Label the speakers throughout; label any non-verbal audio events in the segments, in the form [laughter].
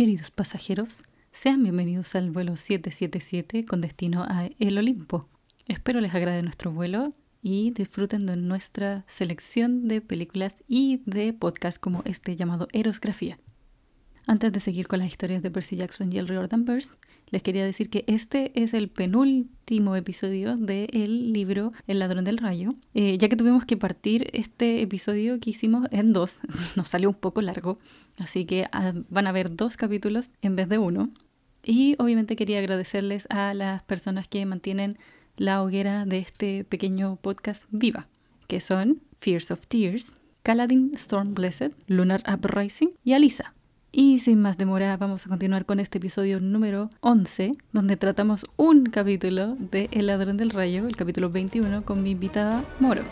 Speaker 1: Queridos pasajeros, sean bienvenidos al vuelo 777 con destino a El Olimpo. Espero les agrade nuestro vuelo y disfruten de nuestra selección de películas y de podcasts como este llamado Erosgrafía. Antes de seguir con las historias de Percy Jackson y el Riordan Burst, les quería decir que este es el penúltimo episodio del libro El ladrón del rayo, eh, ya que tuvimos que partir este episodio que hicimos en dos, [laughs] nos salió un poco largo, así que ah, van a ver dos capítulos en vez de uno. Y obviamente quería agradecerles a las personas que mantienen la hoguera de este pequeño podcast viva, que son Fears of Tears, Caladin Storm Blessed, Lunar Uprising y Alisa. Y sin más demora, vamos a continuar con este episodio número 11, donde tratamos un capítulo de El ladrón del rayo, el capítulo 21, con mi invitada Moro.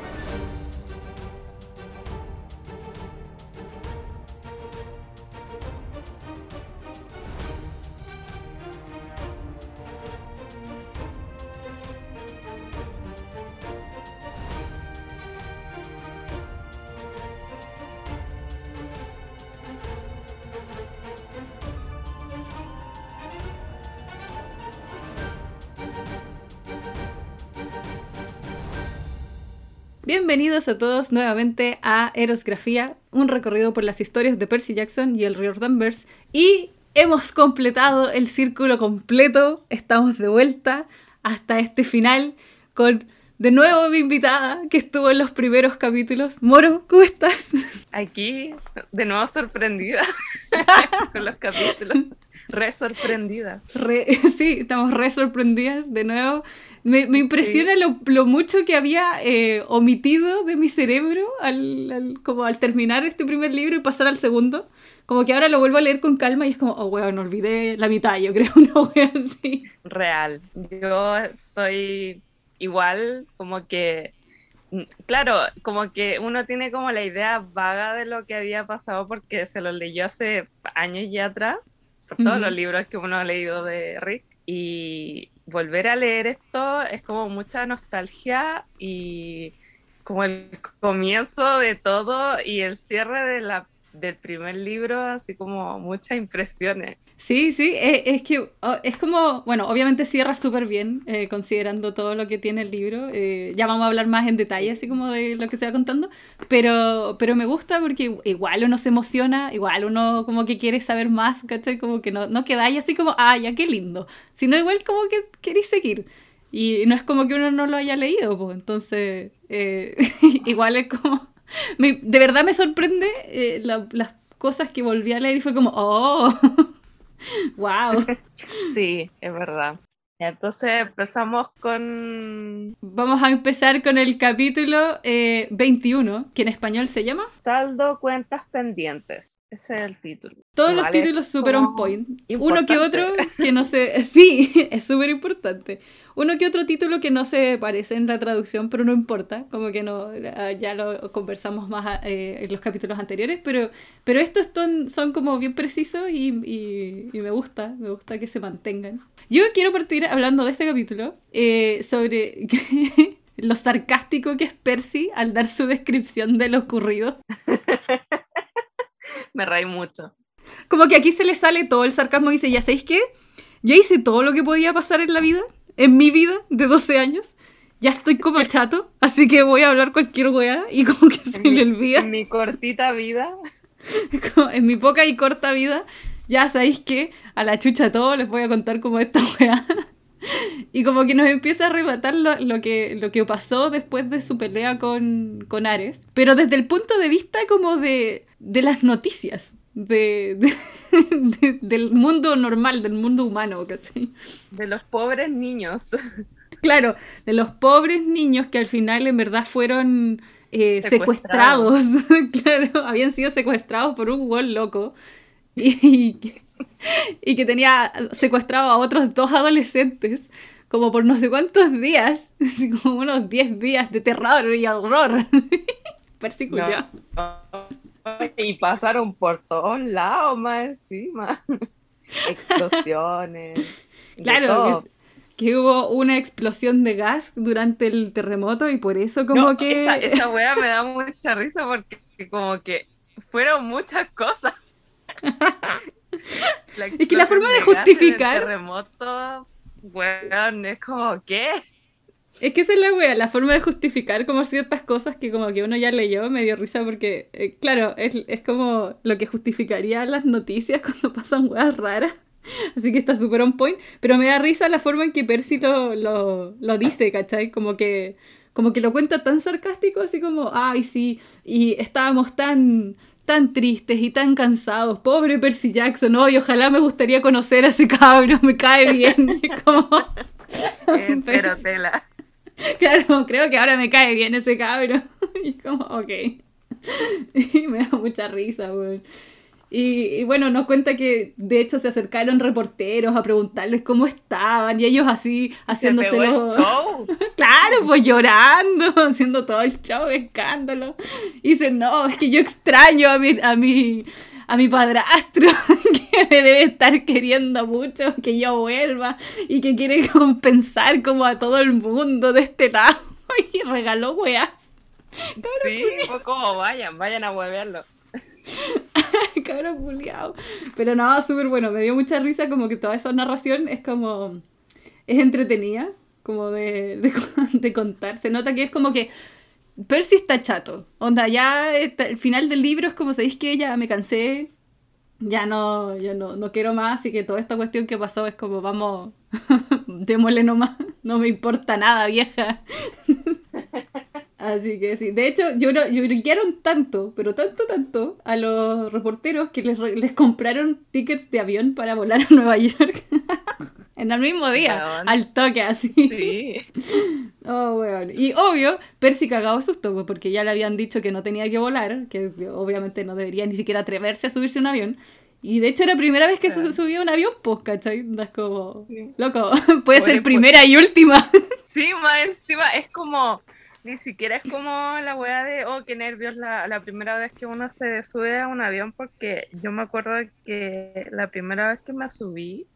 Speaker 1: Bienvenidos a todos nuevamente a Erosgrafía, un recorrido por las historias de Percy Jackson y el Riordan Verse. Y hemos completado el círculo completo, estamos de vuelta hasta este final con de nuevo mi invitada que estuvo en los primeros capítulos. Moro, ¿cómo estás?
Speaker 2: Aquí, de nuevo sorprendida [laughs] con los capítulos. Re sorprendida.
Speaker 1: sí, estamos re sorprendidas de nuevo. Me, impresiona lo, mucho que había eh, omitido de mi cerebro al, como al terminar este primer libro y pasar al segundo. Como que ahora lo vuelvo a leer con calma y es como, oh, weón, olvidé la mitad, yo creo, [laughs] una wea así.
Speaker 2: Real. Yo estoy igual, como que, mm, claro, como que uno tiene como la idea vaga de lo que había pasado porque se lo leyó hace años ya atrás, por todos los libros que uno ha leído de Rick. Y volver a leer esto es como mucha nostalgia y como el comienzo de todo y el cierre de la, del primer libro, así como muchas impresiones.
Speaker 1: Sí, sí, es, que oh, es como, bueno, obviamente cierra súper bien eh, considerando todo lo que tiene el libro. Eh, ya vamos a hablar más en detalle, así como de lo que se va contando, pero, pero me gusta porque igual uno se emociona, igual uno como que quiere saber más, ¿cachai? Como que no, no quedáis así como, ah, ya qué lindo, sino igual como que queréis seguir. Y no es como que uno no lo haya leído, pues entonces eh, [laughs] igual es como... [laughs] de verdad me sorprende las cosas que volví a leer y fue como, oh. [laughs] ¡Wow! [laughs]
Speaker 2: Sí, es verdad. Entonces empezamos con...
Speaker 1: Vamos a empezar con el capítulo 21, eh, que en español se llama...
Speaker 2: Saldo cuentas pendientes. Ese es el título.
Speaker 1: Todos los títulos super on point. Uno que otro que no sé... [laughs] Sí, [laughs] es súper importante uno que otro título que no se parece en la traducción, pero no importa, como que no, ya lo conversamos más eh, en los capítulos anteriores, pero, pero estos son, como bien precisos y, me gusta, me gusta que se mantengan. Yo quiero partir hablando de este capítulo eh, sobre [laughs] lo sarcástico que es Percy al dar su descripción de lo ocurrido.
Speaker 2: Me reí mucho.
Speaker 1: Como que aquí se le sale todo el sarcasmo y dice, ¿ya sabéis qué? Ya hice todo lo que podía pasar en la vida en mi vida de 12 años. Ya estoy como [laughs] chato, así que voy a hablar cualquier weá y como que se me olvida.
Speaker 2: En mi cortita vida. [laughs]
Speaker 1: en mi poca y corta vida, ya sabéis que a la chucha todo les voy a contar como esta [laughs] weá. y como que nos empieza a relatar lo, que, lo que pasó después de su pelea con, con Ares, pero desde el punto de vista como de, de las noticias [laughs] de, del mundo normal, del mundo humano, ¿cachai?
Speaker 2: De los pobres niños.
Speaker 1: Claro, de los pobres niños que al final en verdad fueron eh, secuestrados. [laughs] claro, habían sido secuestrados por un buen loco. Y, y, que tenía secuestrado a otros dos adolescentes como por no sé cuántos días, [laughs] como unos 10 días de terror y horror. [laughs]
Speaker 2: Y pasaron por todos lados más encima. [laughs] Explosiones.
Speaker 1: Claro, que, hubo una explosión de gas durante el terremoto y por eso como que...
Speaker 2: Esa, esa [laughs] wea me da mucha risa porque como que fueron muchas cosas.
Speaker 1: es que la forma de justificar.
Speaker 2: terremoto, weón, es como, ¿qué?
Speaker 1: Es que esa es la wea, la forma de justificar como ciertas cosas que como que uno ya leyó me dio risa porque, eh, claro, es, es, como lo que justificaría las noticias [laughs] cuando pasan weas raras. Así que está súper on point. Pero me da risa la forma en que Percy lo, lo, lo dice, ¿cachai? Como que, como que lo cuenta tan sarcástico, así como, ay, sí, y estábamos tan tan tristes y tan cansados. Pobre Percy Jackson, hoy ojalá me gustaría conocer a ese cabro, me cae bien. [laughs] como... [laughs]
Speaker 2: Pero tela. [laughs]
Speaker 1: Claro, creo que ahora me cae bien ese cabro. [laughs] Y como, ok. [laughs] Y me da mucha risa, güey. Y, bueno, nos cuenta que de hecho se acercaron reporteros a preguntarles cómo estaban y ellos así haciéndoselo. claro, pues llorando, haciendo todo el show, escándalo. Y dicen, no, es que yo extraño a mi, a mi, a mi padrastro, me debe estar queriendo mucho, que yo vuelva y que quiere [laughs] compensar como a todo el mundo de este lado. [laughs] Y regaló weas.
Speaker 2: Sí, pues como vayan, vayan a huevearlo. [laughs]
Speaker 1: Cabrón culiado. Pero no, súper bueno. Me dio mucha risa como que toda esa narración es como... Es entretenida, como de, de, contar. Se nota que es como que Percy está chato. Onda, ya el final del libro es como, ¿sabéis que Ya me cansé, ya no, ya no, no quiero más, y que toda esta cuestión que pasó es como, vamos, [laughs] démosle nomás, no me importa nada, vieja. [laughs] Así que sí. De hecho, lloraron tanto, pero tanto, tanto a los reporteros que les, les compraron tickets de avión para volar a Nueva York. [laughs] en el mismo día, al toque así. Sí. [laughs] Oh, bueno. Y obvio, Percy cagado susto, pues, porque ya le habían dicho que no tenía que volar, que obviamente no debería ni siquiera atreverse a subirse a un avión. Y de hecho era la primera vez que se subió a un avión, pues, ¿cachai? Es como, loco, [laughs] puede ser primera y última.
Speaker 2: Sí, más encima es como ni siquiera es como la wea de, oh, qué nervios la, la primera vez que uno se sube a un avión, porque yo me acuerdo que la primera vez que me subí,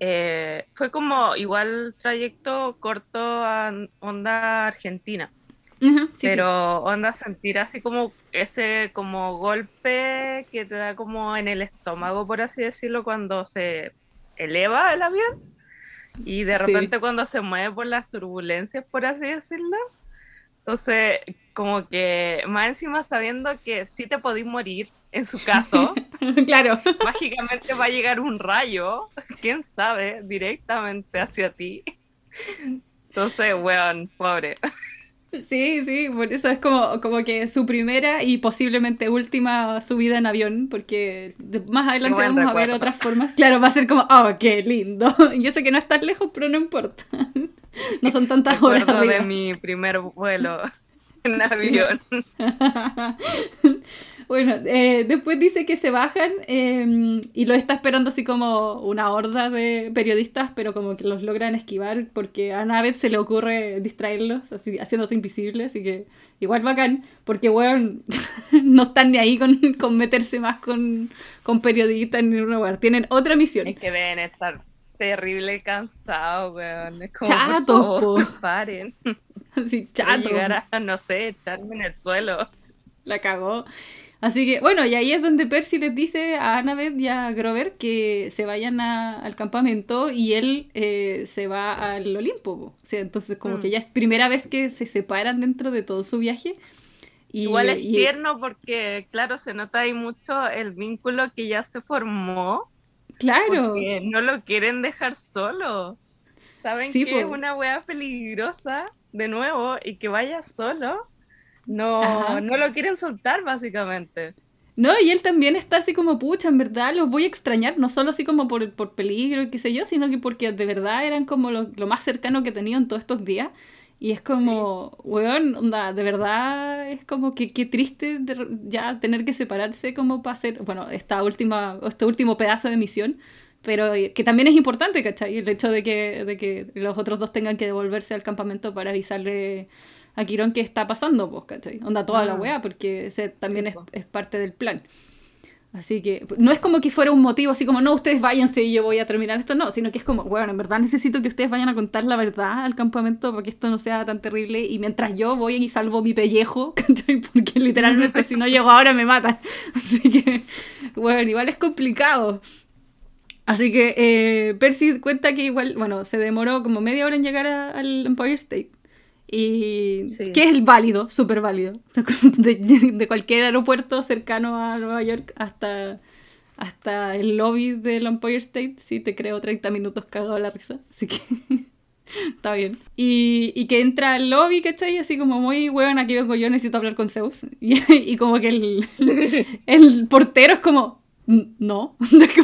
Speaker 2: eh, fue como igual trayecto corto a onda argentina. pero onda sentir así como ese como golpe que te da como en el estómago, por así decirlo, cuando se eleva el avión. Y de repente cuando se mueve por las turbulencias, por así decirlo. Entonces, como que más encima sabiendo que sí te podís morir, en su caso, [laughs]
Speaker 1: claro.
Speaker 2: mágicamente va a llegar un rayo, quién sabe, directamente hacia ti. Entonces, weón, pobre.
Speaker 1: Sí, sí, por eso es como, como que su primera y posiblemente última subida en avión, porque más adelante vamos a ver otras formas. Claro, va a ser como, oh, qué lindo. [laughs] Yo sé que no es tan lejos, pero no importa. [laughs] No son tantas horas.
Speaker 2: Arriba. de mi primer vuelo [laughs] en avión.
Speaker 1: Bueno, eh, después dice que se bajan em, y lo está esperando así como una horda de periodistas, pero como que los logran esquivar porque a Annabeth se le ocurre distraerlos, así, haciéndose invisibles, así que igual bacán, porque bueno, [laughs] no están ni ahí con, con meterse más con, con periodistas ni un lugar, tienen otra misión.
Speaker 2: Es que deben estar terrible cansados, weón. Es como,
Speaker 1: chatos, [laughs]
Speaker 2: paren. [laughs]
Speaker 1: Así, chato.
Speaker 2: Llegar a, no sé, echarme en el suelo.
Speaker 1: La cagó. Así que, bueno, y ahí es donde Percy les dice a Annabeth y a Grover que se vayan al campamento y él eh, se va al Olimpo. O sea, entonces como mm. que ya es primera vez que se separan dentro de todo su viaje.
Speaker 2: Y, Igual es tierno porque, claro, se nota ahí mucho el vínculo que ya se formó.
Speaker 1: Claro.
Speaker 2: Porque no lo quieren dejar solo. Saben que es una wea peligrosa, de nuevo, y que vaya solo no, no lo quieren soltar, básicamente.
Speaker 1: No, y él también está así como, pucha, en verdad los voy a extrañar, no solo así como por, por peligro y qué sé yo, sino que porque de verdad eran como lo, más cercano que tenían todos estos días. Y es como, weón, onda, de verdad es como que qué triste ya tener que separarse como para hacer, bueno, esta última, este último pedazo de misión, pero que también es importante, ¿cachai? El hecho de que, de que los otros dos tengan que devolverse al campamento para avisarle a qué está pasando, pues, ¿cachai? Onda toda la ah. weá, porque ese también es, es, parte del plan. Así que no es como que fuera un motivo así como, no, ustedes váyanse y yo voy a terminar esto, no, sino que es como, bueno, en verdad necesito que ustedes vayan a contar la verdad al campamento para que esto no sea tan terrible y mientras yo voy y salvo mi pellejo, [laughs] porque literalmente si no llego ahora me matan. [laughs] Así que, bueno, igual es complicado. Así que eh, Percy cuenta que igual, bueno, se demoró como media hora en llegar al Empire State. Y que es válido, súper válido. [laughs] De, cualquier aeropuerto cercano a Nueva York hasta, hasta el lobby del Empire State, sí te creo 30 minutos cagado la risa. Así que [laughs] está bien. Y, y, que entra al lobby, ¿cachai? Así como muy, weón, aquí vengo yo, necesito hablar con Zeus. [laughs] Y, y como que el, el portero es como, no.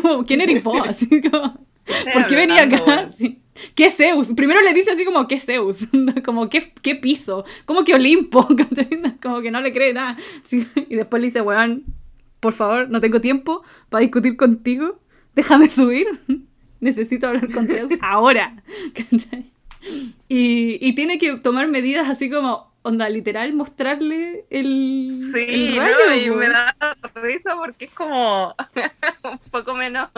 Speaker 1: como, ¿quién eres vos? Así como, ¿por qué venía acá? Sí. ¿Qué Zeus? Primero le dice así como, ¿qué Zeus? [laughs] como, ¿qué, qué piso? ¿Cómo que Olimpo? [laughs] como que no le cree nada. Y después le dice, weón, por favor, no tengo tiempo para discutir contigo. Déjame subir. [laughs] Necesito hablar con Zeus ahora. y, y tiene que tomar medidas así como, onda, literal, mostrarle el,
Speaker 2: sí, rayo. y me da risa porque es como un poco menos,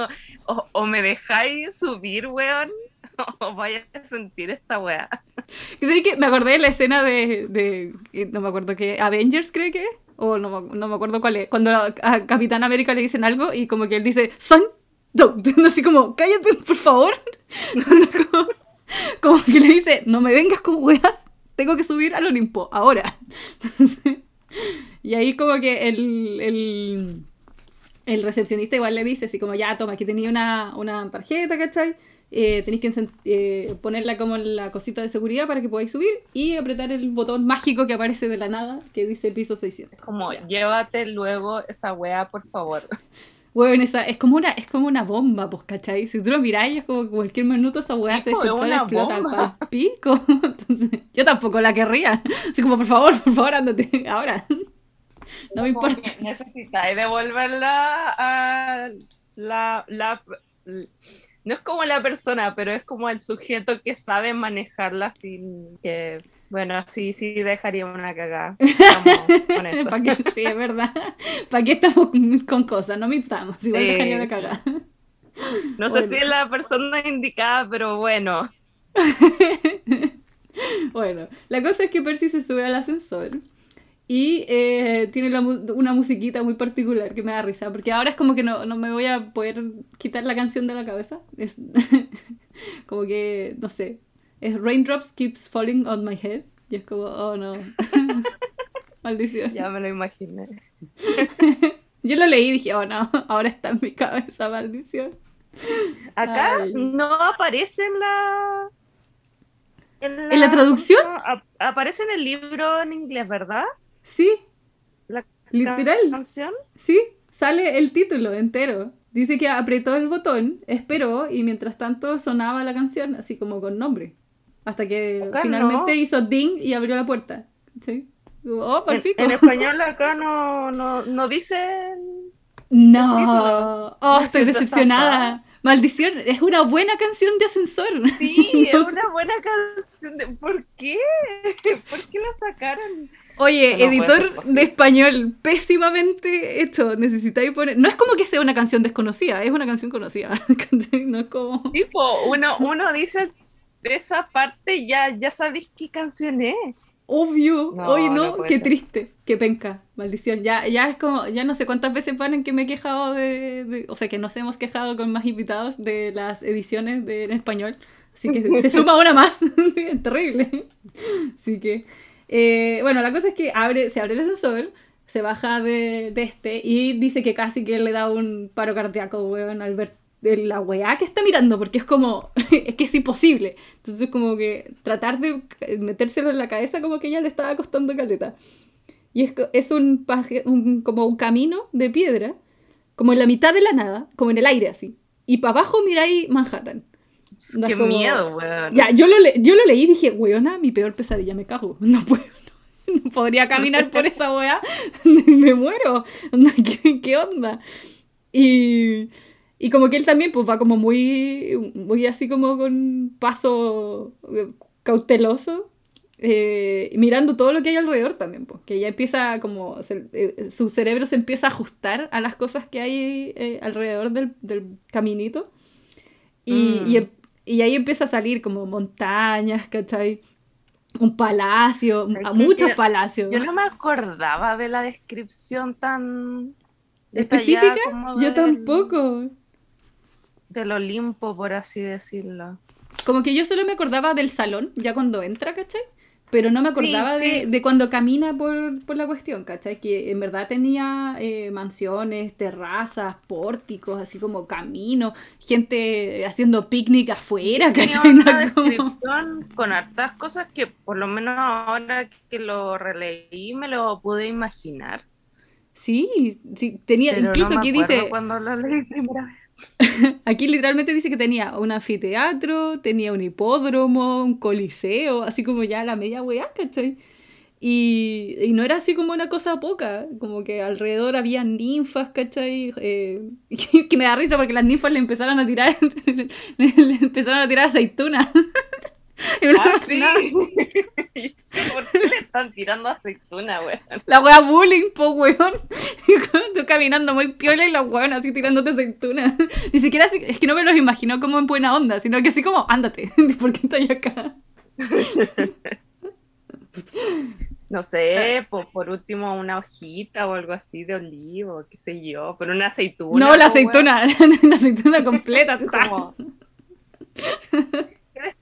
Speaker 2: o, me dejáis subir, weón, [laughs] o vaya a sentir esta weá. [laughs]
Speaker 1: Que me acordé de la escena de, de no me acuerdo qué, Avengers creo que, o no, no me acuerdo cuál es, cuando a, Capitán América le dicen algo y como que él dice, son, [laughs] así como, cállate, por favor. como, como que le dice, no me vengas con weas tengo que subir al Olimpo, ahora. y ahí como que el, el, el, recepcionista igual le dice así como, ya, toma, aquí tenía una, una tarjeta, ¿cachai? Eh, tenéis que eh, ponerla como en la cosita de seguridad para que podáis subir y apretar el botón mágico que aparece de la nada que dice piso 600.
Speaker 2: Como, llévate luego esa wea, por favor. [laughs]
Speaker 1: Weón, esa, es como una, es como una bomba, pues, ¿cachai? Si tú lo miráis, es como que cualquier minuto esa weá se explota al pico. [laughs] Entonces, yo tampoco la querría. Así como, por favor, por favor, ándate, ahora. No me importa.
Speaker 2: Necesitáis devolverla a la, la, No es como la persona, pero es como el sujeto que sabe manejarla sin que bueno, sí, sí dejaría una cagada. [laughs]
Speaker 1: ¿Para qué? Sí, es verdad. [laughs] ¿Para qué estamos con cosas? No mintamos, igual dejaría una cagada.
Speaker 2: No sé si es la persona indicada, pero bueno. [laughs]
Speaker 1: bueno, la cosa es que Percy se sube al ascensor y eh, tiene una musiquita muy particular que me da risa, porque ahora es como que no, no me voy a poder quitar la canción de la cabeza. Es [laughs] como que, no sé, es Raindrops Keeps Falling on My Head. Y es como, oh no. [laughs] Maldición.
Speaker 2: Ya me lo imaginé. [laughs]
Speaker 1: Yo lo leí y dije, oh no, ahora está en mi cabeza, maldición.
Speaker 2: Acá no aparece en la...
Speaker 1: ¿En la, traducción?
Speaker 2: aparece en el libro en inglés, ¿verdad?
Speaker 1: Sí.
Speaker 2: La
Speaker 1: Literal.
Speaker 2: canción.
Speaker 1: Sí, sale el título entero. Dice que apretó el botón, esperó y mientras tanto sonaba la canción así como con nombre. Hasta que finalmente hizo ding y abrió la puerta. ¿Sí? Oh,
Speaker 2: en, en, español acá no, no, no dice.
Speaker 1: No, oh, estoy decepcionada. Maldición, es una buena canción de ascensor.
Speaker 2: Sí, es una buena canción. De... ¿Por qué? [laughs] ¿Por qué la sacaron?
Speaker 1: Oye, editor de español, pésimamente hecho. Necesitáis poner. No es como que sea una canción desconocida, es una canción conocida. [laughs] no es como.
Speaker 2: Tipo, uno, uno dice esa parte ya, ya sabéis qué canción es.
Speaker 1: Obvio, hoy no, qué triste, qué penca, maldición. Ya, ya es como, ya no sé cuántas veces van en que me he quejado de, o sea, que nos hemos quejado con más invitados de las ediciones de, en español. Así que se suma una más, [laughs] terrible. Así que, eh, bueno, la cosa es que abre, se abre el ascensor, se baja de, de, este y dice que casi que le da un paro cardíaco, weón, al ver de la weá que está mirando, porque es como, [laughs] es que es imposible. Entonces como que tratar de metérselo en la cabeza como que ya le estaba costando caleta. Y es, es un, un, como un camino de piedra, como en la mitad de la nada, como en el aire así. Y para abajo miráis Manhattan.
Speaker 2: Qué miedo, weón.
Speaker 1: Ya, yo lo, yo lo leí y dije, weona, mi peor pesadilla, me cago. [laughs] No puedo. No, podría caminar por esa weá. [laughs] me muero. [laughs] ¿Qué, ¿Qué onda? Y y como que él también pues va como muy, muy así como con paso eh, cauteloso. eh, mirando todo lo que hay alrededor también, porque ya empieza como, eh, su cerebro se empieza a ajustar a las cosas que hay eh, alrededor del, del, caminito. Y, y, mm. em, y, ahí empieza a salir como montañas, ¿cachai? Un palacio, a muchos palacios.
Speaker 2: Yo no me acordaba de la descripción tan
Speaker 1: específica. Yo tampoco.
Speaker 2: Del Olimpo, por así decirlo.
Speaker 1: Como que yo solo me acordaba del salón, ya cuando entra, ¿cachai? Pero no me acordaba De, de, cuando camina por, por, la cuestión, ¿cachai? Que en verdad tenía eh, mansiones, terrazas, pórticos, así como camino, gente haciendo picnic afuera, ¿cachai?
Speaker 2: Una [laughs] descripción con hartas cosas que por lo menos ahora que lo releí me lo pude imaginar.
Speaker 1: Sí, sí, tenía, incluso aquí dice...
Speaker 2: Cuando lo leí primera vez. [laughs]
Speaker 1: Aquí literalmente dice que tenía un anfiteatro, tenía un hipódromo, un coliseo, así como ya la media weá, ¿cachai? Y, y, no era así como una cosa poca, como que alrededor había ninfas, ¿cachai? Eh, [laughs] que me da risa porque las ninfas le empezaron a tirar, [laughs] le, empezaron a tirar aceitunas. [laughs]
Speaker 2: Ah, sí. [laughs] ¿Por qué le están tirando aceituna, weón?
Speaker 1: La wea bullying, po, weón. [laughs] Tú caminando muy piola y la weón así tirándote aceituna. Ni siquiera así, es que no me los imagino como en buena onda, sino que así como, ándate, ¿por qué estoy acá?
Speaker 2: No sé, por, por, último una hojita o algo así de olivo, qué sé yo, pero una aceituna.
Speaker 1: No, la aceituna, una aceituna completa, así como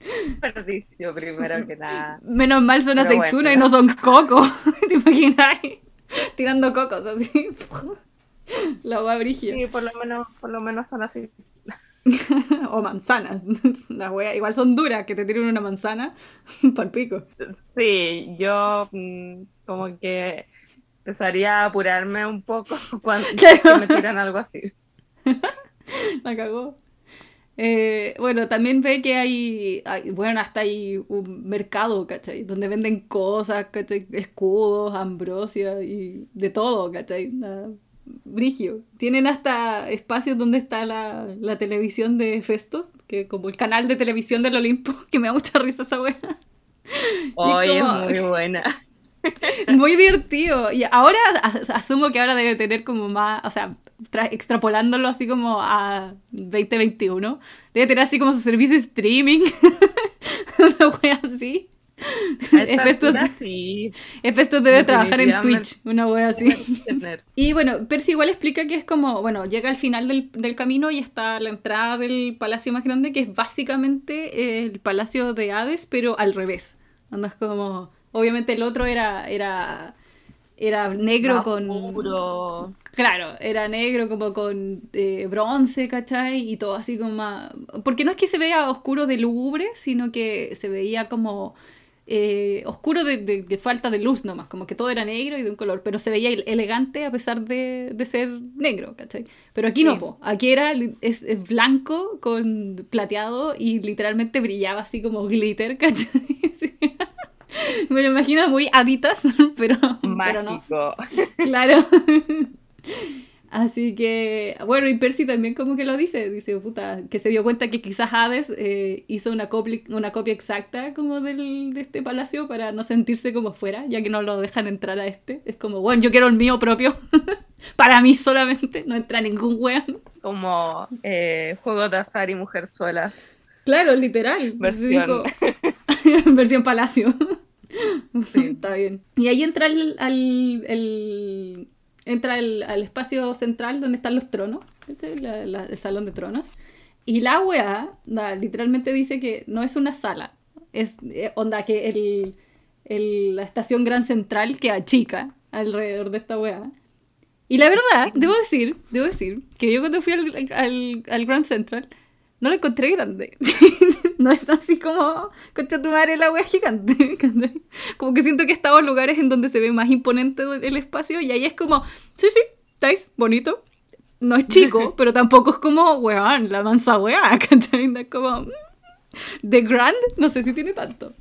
Speaker 1: [laughs]
Speaker 2: desperdicio primero que nada.
Speaker 1: Menos mal son aceitunas y no son cocos. [laughs] ¿Te imaginas? Tirando cocos así. [laughs] La agua brigia.
Speaker 2: Sí, por lo menos, por lo menos son así.
Speaker 1: o manzanas. Las igual son duras que te tiren una manzana para pico.
Speaker 2: Sí, yo mm, como que empezaría a apurarme un poco cuando me tiran algo así.
Speaker 1: La cagó. Eh, bueno, también ve que hay, bueno, hasta hay un mercado, ¿cachai? Donde venden cosas, ¿cachai? Escudos, ambrosia y de todo, ¿cachai? brigio. Tienen hasta espacios donde está la, la, televisión de Festos, que como el canal de televisión del Olimpo, [laughs] que me da mucha risa esa wea. [laughs]
Speaker 2: Oye, muy buena. [laughs]
Speaker 1: Muy divertido. Y ahora asumo que ahora debe tener como más, o sea, extrapolándolo así como a 2021, debe tener así como su servicio de streaming. [laughs] Una wea así. Efectos,
Speaker 2: sí.
Speaker 1: debe trabajar en Twitch, una wea así. [laughs] Y bueno, Percy igual explica que es como, bueno, llega al final del, del, camino y está la entrada del palacio más grande, que es básicamente el palacio de Hades, pero al revés. Andas como Obviamente el otro era, era, era negro con... Claro, era negro como con eh, bronce, ¿cachai? Y todo así como más... Porque no es que se vea oscuro de lúgubre, sino que se veía como... Eh, oscuro de, falta de luz nomás, como que todo era negro y de un color, pero se veía elegante a pesar de, ser negro, ¿cachai? Pero aquí no, aquí era es, blanco con plateado y literalmente brillaba así como glitter, [laughs] ¿cachai? [laughs] Me lo imagino muy aditas, [laughs] pero, pero no. [laughs] Claro. Así que, bueno, y Percy también como que lo dice, dice, puta, que se dio cuenta que quizás Hades eh, hizo una copia, una copia exacta como del, de este palacio para no sentirse como fuera, ya que no lo dejan entrar a este. Es como, bueno, yo quiero el mío propio, para mí solamente, no entra ningún weón.
Speaker 2: Como eh, juego de azar y mujer solas.
Speaker 1: Claro, literal.
Speaker 2: Versión,
Speaker 1: Versión palacio. [laughs] Está bien. Y ahí entra el, al, entra el, al espacio central donde están los tronos, el salón de tronos. Y la weá, literalmente dice que no es una sala, es eh, onda que el, el, la estación Gran Central que achica alrededor de esta weá. Y la verdad, debo decir, debo decir, que yo cuando fui al, al, al Grand Central, no lo encontré grande. [laughs] no es así como, concha tu madre, la wea gigante. [laughs] como que siento que he estado en lugares en donde se ve más imponente el espacio y ahí es como, sí, sí, estáis bonito. No es chico, [laughs] pero tampoco es como, weón, la mansa wea, ¿cachai? Es como, mm, The Grand, no sé si tiene tanto.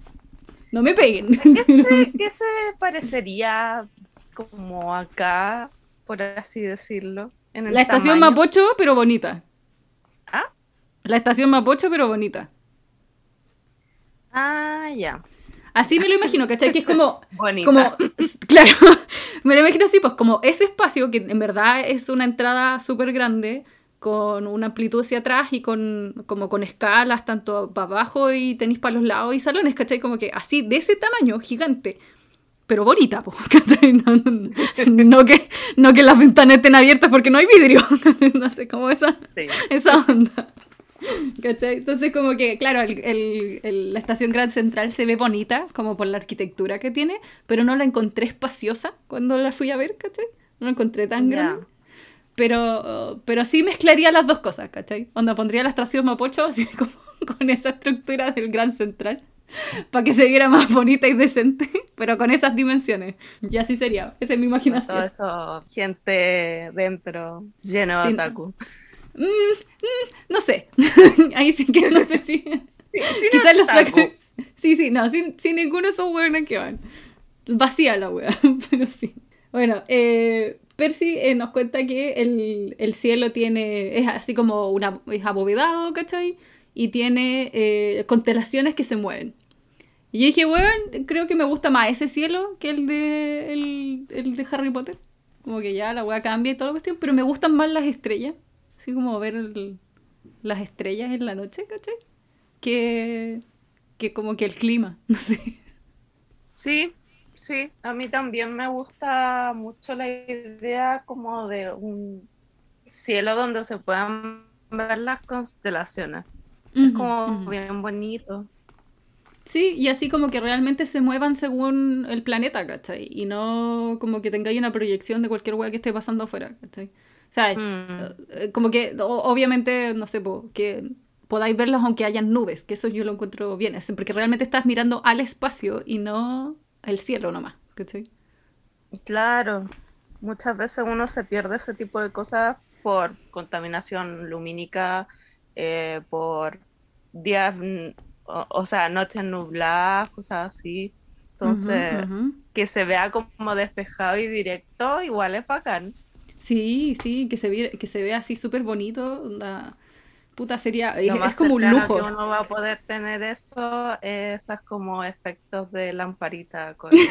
Speaker 1: No me peguen.
Speaker 2: ¿Qué se, ¿Qué se parecería como acá, por así decirlo?
Speaker 1: En la estación Mapocho, pero bonita. La estación Mapocho, pero bonita.
Speaker 2: Ah, ya.
Speaker 1: Así me lo imagino, ¿cachai? Que es como... [laughs]
Speaker 2: Bonita.
Speaker 1: como claro, [laughs] me lo imagino así, pues como ese espacio que en verdad es una entrada súper grande, con una amplitud hacia atrás y con como con escalas tanto para abajo y tenéis para los lados y salones, ¿cachai? Como que así, de ese tamaño, gigante. Pero bonita, pues, [laughs] ¿cachai? No, no- no que, no que las ventanas estén abiertas porque no hay vidrio. No sé, como esa,
Speaker 2: Sí.
Speaker 1: esa onda. [laughs] ¿Cachai? Entonces como que, claro, el- el- el- la estación Grand Central se ve bonita, como por la arquitectura que tiene, pero no la encontré espaciosa cuando la fui a ver, ¿cachai? No la encontré tan grande. Pero, pero sí mezclaría las dos cosas, ¿cachai? Onda pondría la estación Mapocho [laughs] así como con esa estructura del Grand Central, para que se viera más bonita y decente, [laughs] pero con esas dimensiones. Y así sería, esa es mi
Speaker 2: Todo
Speaker 1: imaginación.
Speaker 2: eso, gente dentro, lleno de
Speaker 1: Sí.
Speaker 2: otaku.
Speaker 1: No sé, [laughs] ahí sí que no sé si...
Speaker 2: Sí,
Speaker 1: Quizás los
Speaker 2: otaku.
Speaker 1: sacan. Sí, sí, no, sin, sin ninguno de esos hueones que van. Vacía la wea, [laughs] pero sí. Bueno, eh, Percy eh, nos cuenta que el, el cielo tiene. es así como una. es abovedado, ¿cachai? Y tiene eh, constelaciones que se mueven. Y yo dije, weón, creo que me gusta más ese cielo que el de, el, el de Harry Potter. Como que ya la wea cambia y toda la cuestión, pero me gustan más las estrellas. Así como ver el- las estrellas en la noche, ¿cachai? que, que como que el clima, [laughs] no sé.
Speaker 2: Sí, sí, a mí también me gusta mucho la idea como de un cielo donde se puedan ver las constelaciones. Es como bien bonito.
Speaker 1: Sí, y así como que realmente se muevan según el planeta, ¿cachai? Y no como que tengáis una proyección de cualquier hueá que esté pasando afuera, ¿cachai? O sea,
Speaker 2: Mm.
Speaker 1: eh, como que obviamente, no sé, po, que podáis verlos aunque hayan nubes, que eso yo lo encuentro bien, es porque realmente estás mirando al espacio y no al cielo nomás, ¿cachai?
Speaker 2: Claro, muchas veces uno se pierde ese tipo de cosas por contaminación lumínica, eh, por días, mm, o, o sea, noches nubladas, cosas así. Entonces, que se vea como despejado y directo, igual es bacán.
Speaker 1: Sí, sí, que se, ve, que se vea así súper bonito, onda, puta, sería, es, como un lujo.
Speaker 2: que uno va a poder tener eso, esas como efectos de lamparita con [laughs]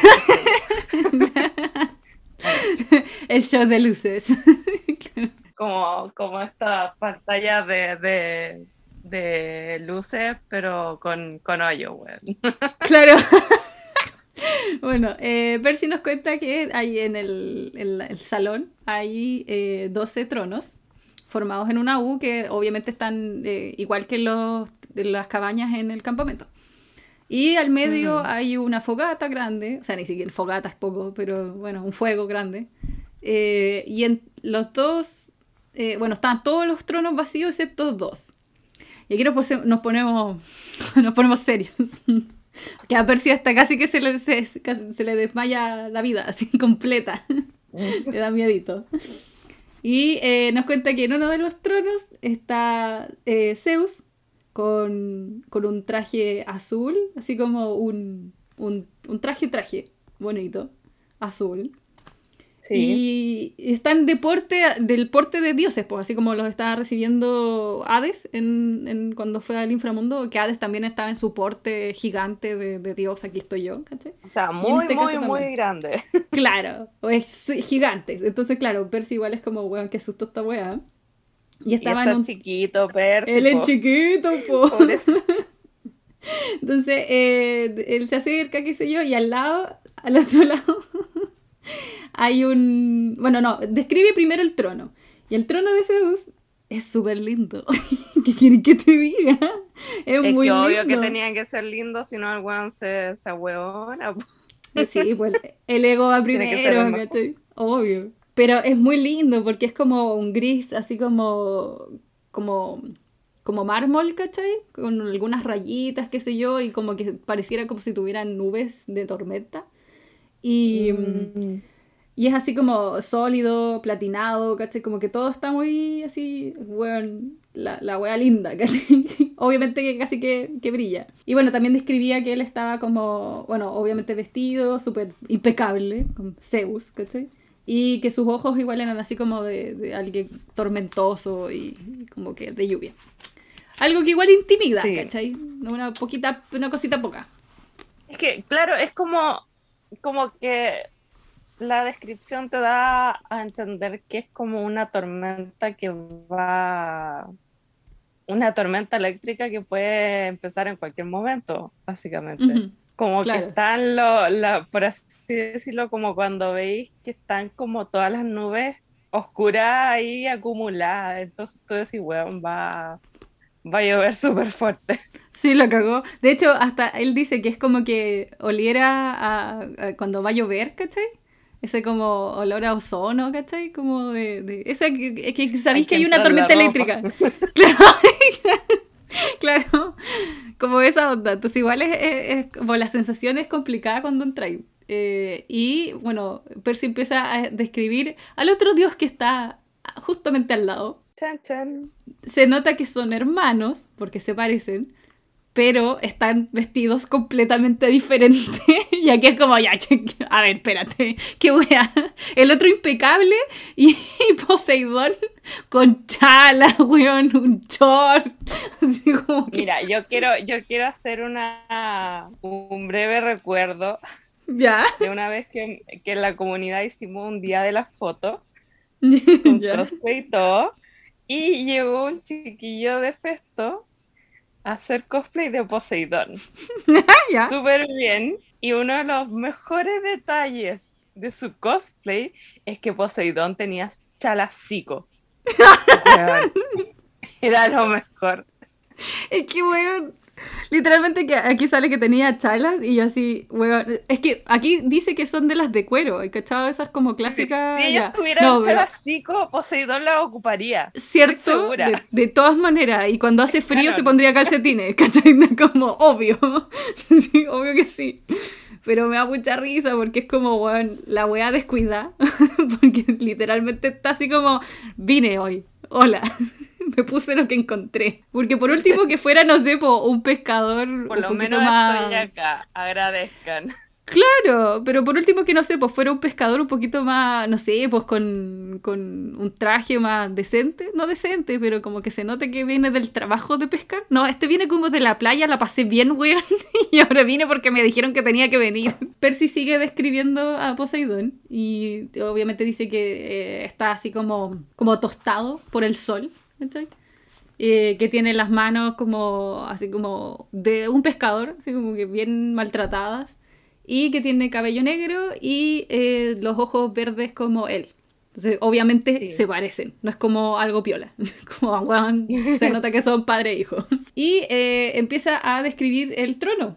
Speaker 2: [laughs]
Speaker 1: El show de luces. [laughs]
Speaker 2: como, como esta pantalla de, de, de luces, pero con, con hoyo, weón.
Speaker 1: Claro. [laughs] Bueno, eh, Percy nos cuenta que hay en el, el salón hay eh, 12 tronos formados en una U que obviamente están eh, igual que los, las cabañas en el campamento. Y al medio hay una fogata grande, o sea, ni siquiera fogata es poco, pero bueno, un fuego grande. Eh, y en los dos, eh, bueno, están todos los tronos vacíos excepto dos. Y aquí nos ponemos, [laughs] nos ponemos serios. [laughs] Que a Percy hasta casi que se le, se, se le desmaya la vida, así [laughs] completa. [laughs] Le da miedito. Y eh, nos cuenta que en uno de los tronos está eh, Zeus con, con un traje azul, así como un, un, un traje traje bonito, azul.
Speaker 2: Sí.
Speaker 1: Y están de porte, del porte de dioses, pues así como los estaba recibiendo Hades en, en- cuando fue al inframundo, que Hades también estaba en su porte gigante de, de dios, aquí estoy yo, ¿cachai?
Speaker 2: O sea, muy,
Speaker 1: este
Speaker 2: muy, muy
Speaker 1: también.
Speaker 2: grande. [laughs]
Speaker 1: Claro, es gigantes. Entonces, claro, Percy igual es como, weón, que asustó esta weá. Y
Speaker 2: Y
Speaker 1: estaba
Speaker 2: está
Speaker 1: en un...
Speaker 2: chiquito, Percy.
Speaker 1: Él es chiquito, [laughs] po. Entonces, eh, él se acerca, qué sé yo, y al lado, al otro [laughs] lado, hay un... Bueno, no, describe primero el trono. Y el trono de Zeus es súper lindo. [laughs] ¿Qué quieren que te diga? Es,
Speaker 2: Es
Speaker 1: muy
Speaker 2: que obvio
Speaker 1: lindo.
Speaker 2: que tenía que ser lindo, si no el weón se, se ahueona.
Speaker 1: Eh, Sí, pues el ego va [laughs] primero. ¿cachai? Obvio. Pero es muy lindo porque es como un gris, así como, como, como mármol, ¿cachai? Con algunas rayitas, qué sé yo, y como que pareciera como si tuvieran nubes de tormenta. Y,
Speaker 2: Mm.
Speaker 1: y es así como sólido, platinado, ¿cachai? Como que todo está muy así, weón, la, la wea linda, [laughs] ¿cachai? Obviamente que casi que, que brilla. Y bueno, también describía que él estaba como, bueno, obviamente vestido, súper impecable, con Zeus, ¿cachai? Y que sus ojos igual eran así como de, de alguien tormentoso y, y como que de lluvia. Algo que igual intimida,
Speaker 2: Sí.
Speaker 1: ¿cachai? Una poquita, una cosita poca.
Speaker 2: Es que, claro, es como, como que la descripción te da a entender que es como una tormenta que va, una tormenta eléctrica que puede empezar en cualquier momento, básicamente. Como que están, lo, la, por así decirlo, como cuando veis que están como todas las nubes oscuras ahí acumuladas. Entonces tú decís, weón, va, va a llover [laughs] súper fuerte.
Speaker 1: Sí, lo cagó. De hecho, hasta él dice que es como que oliera a, cuando va a llover, ¿cachai? Ese como olor a ozono, ¿cachai? Como de... de esa que, que sabéis que, hay una tormenta eléctrica. claro, [laughs] [laughs] claro, como esa onda. Entonces igual es, como la sensación es complicada cuando entráis. Eh, y bueno, Percy empieza a describir al otro dios que está justamente al lado. Se nota que son hermanos, porque se parecen, pero están vestidos completamente diferentes. [laughs] y aquí es como, ya, a ver, espérate, qué wea. El otro impecable y [laughs] Poseidón con chala, weón, un short.
Speaker 2: Mira, yo quiero, yo quiero hacer una, un breve recuerdo.
Speaker 1: ¿Ya?
Speaker 2: De una vez que, que en la comunidad hicimos un día de las fotos. [laughs] y todo. Y llegó un chiquillo de Festo hacer cosplay de Poseidón. [laughs] Súper bien. Y uno de los mejores detalles de su cosplay es que Poseidón tenía chalacico. [laughs] Era lo mejor.
Speaker 1: Es que, weón, Literalmente que aquí sale que tenía chalas y yo así, weón. Es que aquí dice que son de las de cuero, ¿cachado? Esas como clásicas.
Speaker 2: Si ella tuvieran chalas Poseidón la ocuparía.
Speaker 1: Cierto, de, todas maneras. Y cuando hace frío se pondría calcetines, [laughs] ¿cachai? Como obvio. [laughs] sí, obvio que sí. Pero me da mucha risa porque es como, weón, la wea descuida. [laughs] porque literalmente está así como, vine hoy. Hola. [laughs] me puse lo que encontré. Porque por último que fuera, no sé, un pescador.
Speaker 2: Por lo menos más... estoy acá, agradezcan. [laughs]
Speaker 1: Claro, pero por último que no sé, pues fuera un pescador un poquito más, no sé, pues con, con, un traje más decente, no decente, pero como que se note que viene del trabajo de pescar. No, este viene como de la playa, la pasé bien, weón, [laughs] y ahora vine porque me dijeron que tenía que venir. Percy sigue describiendo a Poseidón y obviamente dice que eh, está así como, como tostado por el sol. Eh, que tiene las manos como así como de un pescador, así como que bien maltratadas, y que tiene cabello negro y eh, los ojos verdes como él. Entonces, obviamente se parecen, no es como algo piola, [laughs] como se nota que son padre e hijo. [laughs] Y eh, empieza a describir el trono.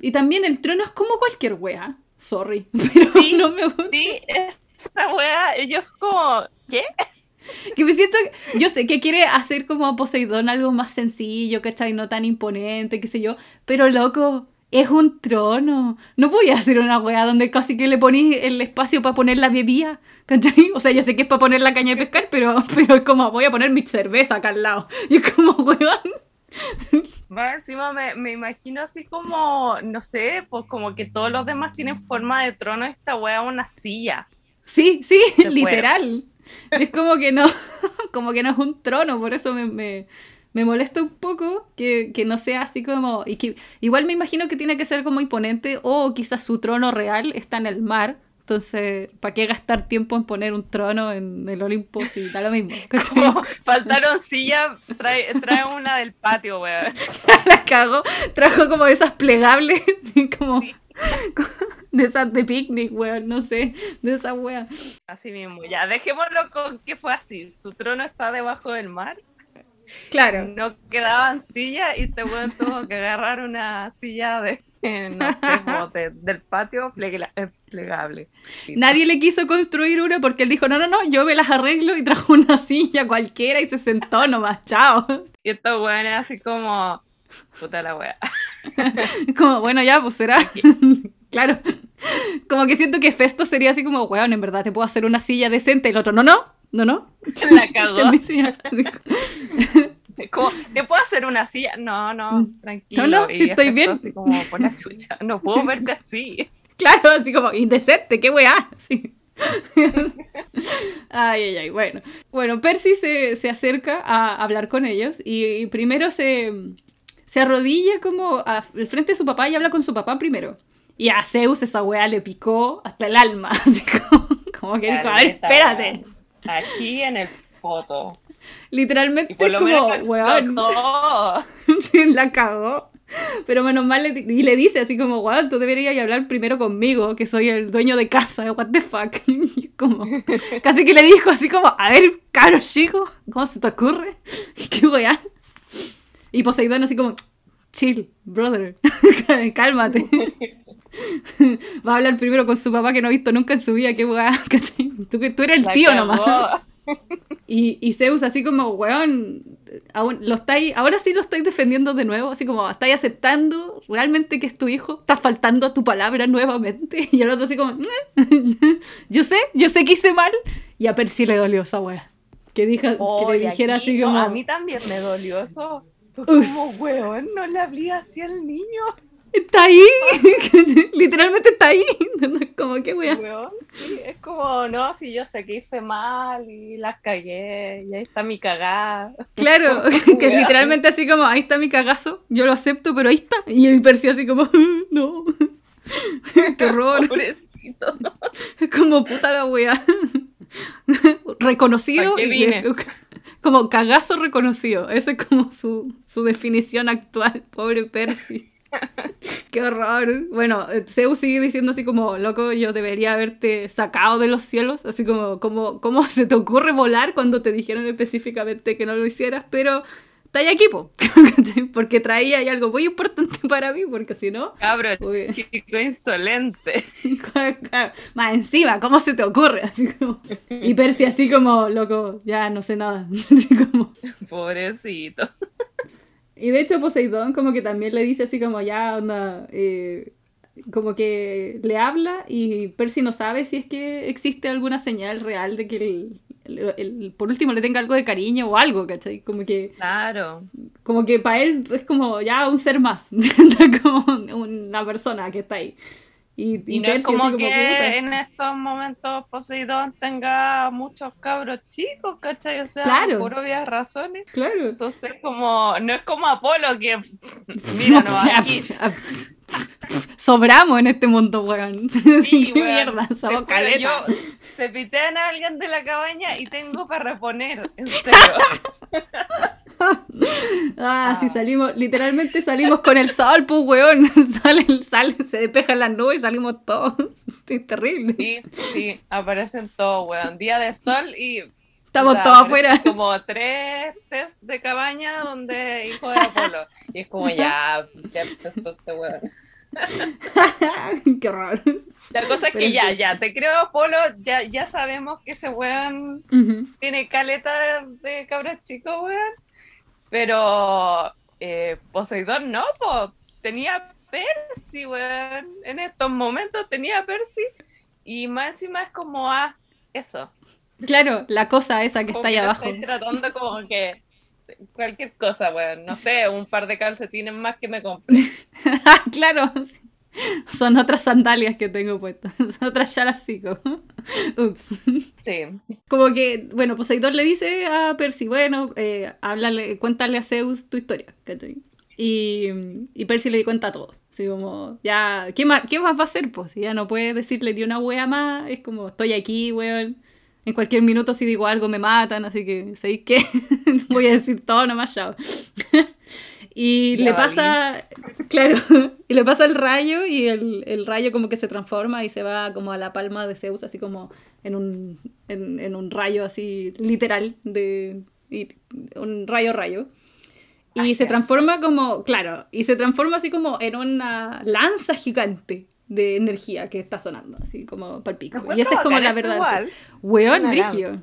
Speaker 1: Y también el trono es como cualquier wea, sorry, [laughs] pero no me gusta.
Speaker 2: Sí, esa wea, ellos como, ¿qué? [laughs]
Speaker 1: que me siento, yo sé que quiere hacer como a Poseidón algo más sencillo, ¿cachai? No tan imponente, qué sé yo, pero loco, es un trono. No voy a hacer una weá donde casi que le ponís el espacio para poner la bebida, ¿cachai? O sea, ya sé que es para poner la caña de pescar, pero, pero es como, voy a poner mi cerveza acá al lado. Y es como, weón.
Speaker 2: Encima me, me, imagino así como, no sé, pues como que todos los demás tienen forma de trono, esta weá una silla.
Speaker 1: Sí, sí, literal. [laughs] Es como que no, [laughs] como que no es un trono, por eso me, molesta un poco que, no sea así como. Y que igual me imagino que tiene que ser como imponente, o quizás su trono real está en el mar. Entonces, ¿para qué gastar tiempo en poner un trono en el Olimpo si da lo mismo? [laughs]
Speaker 2: faltaron sillas, trae, trae, una del patio, weón.
Speaker 1: La cago, trajo como esas plegables, como de esas de picnic, weón, no sé, de esa weón.
Speaker 2: Así mismo, ya, dejémoslo con que fue así. Su trono está debajo del mar.
Speaker 1: Claro.
Speaker 2: No quedaban sillas y te weón tuvo que agarrar una silla de, [laughs] no sé, del patio plegable.
Speaker 1: Nadie le quiso construir una porque él dijo, no, no, no, yo me las arreglo y trajo una silla cualquiera y se sentó nomás, chao.
Speaker 2: Y estos weones así como, puta la wea. [laughs] [laughs]
Speaker 1: como, bueno, ya, pues será. [laughs] [laughs] claro. Como que siento que Festo sería así como, weón, en verdad te puedo hacer una silla decente. El otro, no, no, no, no.
Speaker 2: La cagó. Como, ¿Le puedo hacer una silla? No, no, mm. tranquilo.
Speaker 1: No, no, si estoy bien.
Speaker 2: Así como, por la chucha, no puedo verte así.
Speaker 1: Claro, así como, indecente, qué weá. Sí. ay, ay, ay, bueno. Bueno, Percy se, se acerca a hablar con ellos y primero se, se arrodilla como al frente de su papá y habla con su papá primero. Y a Zeus esa weá le picó hasta el alma. [laughs] Así como, que dijo, a ver, espérate.
Speaker 2: Aquí en el foto.
Speaker 1: Literalmente como, weón. [laughs] sí, la cagó. Pero menos mal, le, y le dice así como, wow, tú deberías hablar primero conmigo, que soy el dueño de casa, [laughs] what the fuck. como, casi que le dijo así como, a ver, caro chico, ¿cómo se te ocurre? ¿Qué weá? Y Poseidón así como, chill, brother, [laughs] cálmate. Va a hablar primero con su papá que no ha visto nunca en su vida, qué weá, [laughs] tú, tú eres el tío nomás. [laughs] Y, y Zeus así como, weón, lo estáis, ahora sí lo estáis defendiendo de nuevo, así como, estáis aceptando realmente que es tu hijo, estás faltando a tu palabra nuevamente. Y el otro así como, yo sé, yo sé que hice mal. Y a Percy le dolió esa wea. Que, dija, que le dijera así como...
Speaker 2: A mí también me dolió eso. Fue como, weón, no le hablé así al niño.
Speaker 1: Está ahí, [laughs] literalmente está ahí. [laughs] como que weón.
Speaker 2: es como, no, si yo sé que hice mal y las cagué, y ahí está mi cagada.
Speaker 1: Claro, [laughs] que literalmente así como, ahí está mi cagazo, yo lo acepto, pero ahí está. Y el Percy así como, no. Qué horror. Pobrecito. Como puta la wea. Reconocido. Como cagazo reconocido. Esa es como su, su definición actual. Pobre Percy. [laughs] Qué horror. Bueno, Zeus sigue diciendo así como, loco, yo debería haberte sacado de los cielos, así como, como, ¿cómo se te ocurre volar cuando te dijeron específicamente que no lo hicieras? Pero está ahí equipo, [laughs] porque traía ahí algo muy importante [laughs] para mí, porque si no...
Speaker 2: Cabro, [laughs] chico insolente.
Speaker 1: Más encima, ¿cómo se te ocurre? Así como... Y Percy así como, loco, ya no sé nada. Así como...
Speaker 2: Pobrecito.
Speaker 1: Y de hecho Poseidón como que también le dice así como ya onda, eh, como que le habla y Percy no sabe si es que existe alguna señal real de que el, por último le tenga algo de cariño o algo, ¿cachai? Como que...
Speaker 2: Claro.
Speaker 1: Como que para él es como ya un ser más, [laughs] como una persona que está ahí.
Speaker 2: Y, no es como, que en estos momentos Poseidón tenga muchos cabros chicos, ¿cachai? O sea, por obvias razones.
Speaker 1: Claro.
Speaker 2: Entonces, como, no es como Apolo que, [laughs] [laughs] míranos aquí.
Speaker 1: Sobramos en este mundo, weón. [laughs] Sí, ¿Qué mierda? Somos
Speaker 2: Yo se pitean a alguien de la cabaña y tengo para reponer, en [laughs] serio. [laughs]
Speaker 1: ah, si salimos, literalmente salimos con el sol, pues, weón. Sale, sale, se despejan las nubes y salimos todos. Es terrible.
Speaker 2: Sí, sí, aparecen todos, weón. Día de sol y.
Speaker 1: Estamos todos afuera.
Speaker 2: Como tres test de cabaña donde hijo de Apolo. Y es como ya, ya empezó este weón. [laughs]
Speaker 1: Qué raro.
Speaker 2: La cosa es que ya, ya, te creo, Apolo, ya, ya sabemos que ese weón tiene caleta de cabros chicos, weón. Pero eh, Poseidón no, pues tenía Percy, weón. En estos momentos tenía Percy. Y más encima es como, ah, eso.
Speaker 1: Claro, la cosa esa que está ahí abajo.
Speaker 2: Estoy tratando como que cualquier cosa, weón. No sé, un par de calcetines más que me compré. [laughs]
Speaker 1: claro. Son otras sandalias que tengo puestas. [laughs] Otras Yarasico. [laughs] Ups.
Speaker 2: Sí.
Speaker 1: Como que, bueno, Poseidón le dice a Percy, bueno, eh, háblale, cuéntale a Zeus tu historia. Y, y Percy le cuenta todo. Así como, ya, ¿qué más, qué más va a hacer? Pues si ya no puede decirle ni una wea más, es como, estoy aquí, weón. En cualquier minuto si digo algo me matan, así que, ¿sabéis qué? [laughs] Voy a decir todo nomás, chao. [laughs] Y le pasa, claro, [laughs] y le pasa el rayo y el, el, rayo como que se transforma y se va como a la palma de Zeus, así como en un, en, en un rayo así literal, de y, un rayo rayo. Y se transforma como, claro, y se transforma así como en una lanza gigante de energía que está sonando, así como palpico. Y esa es como la verdad. Weón, brigio.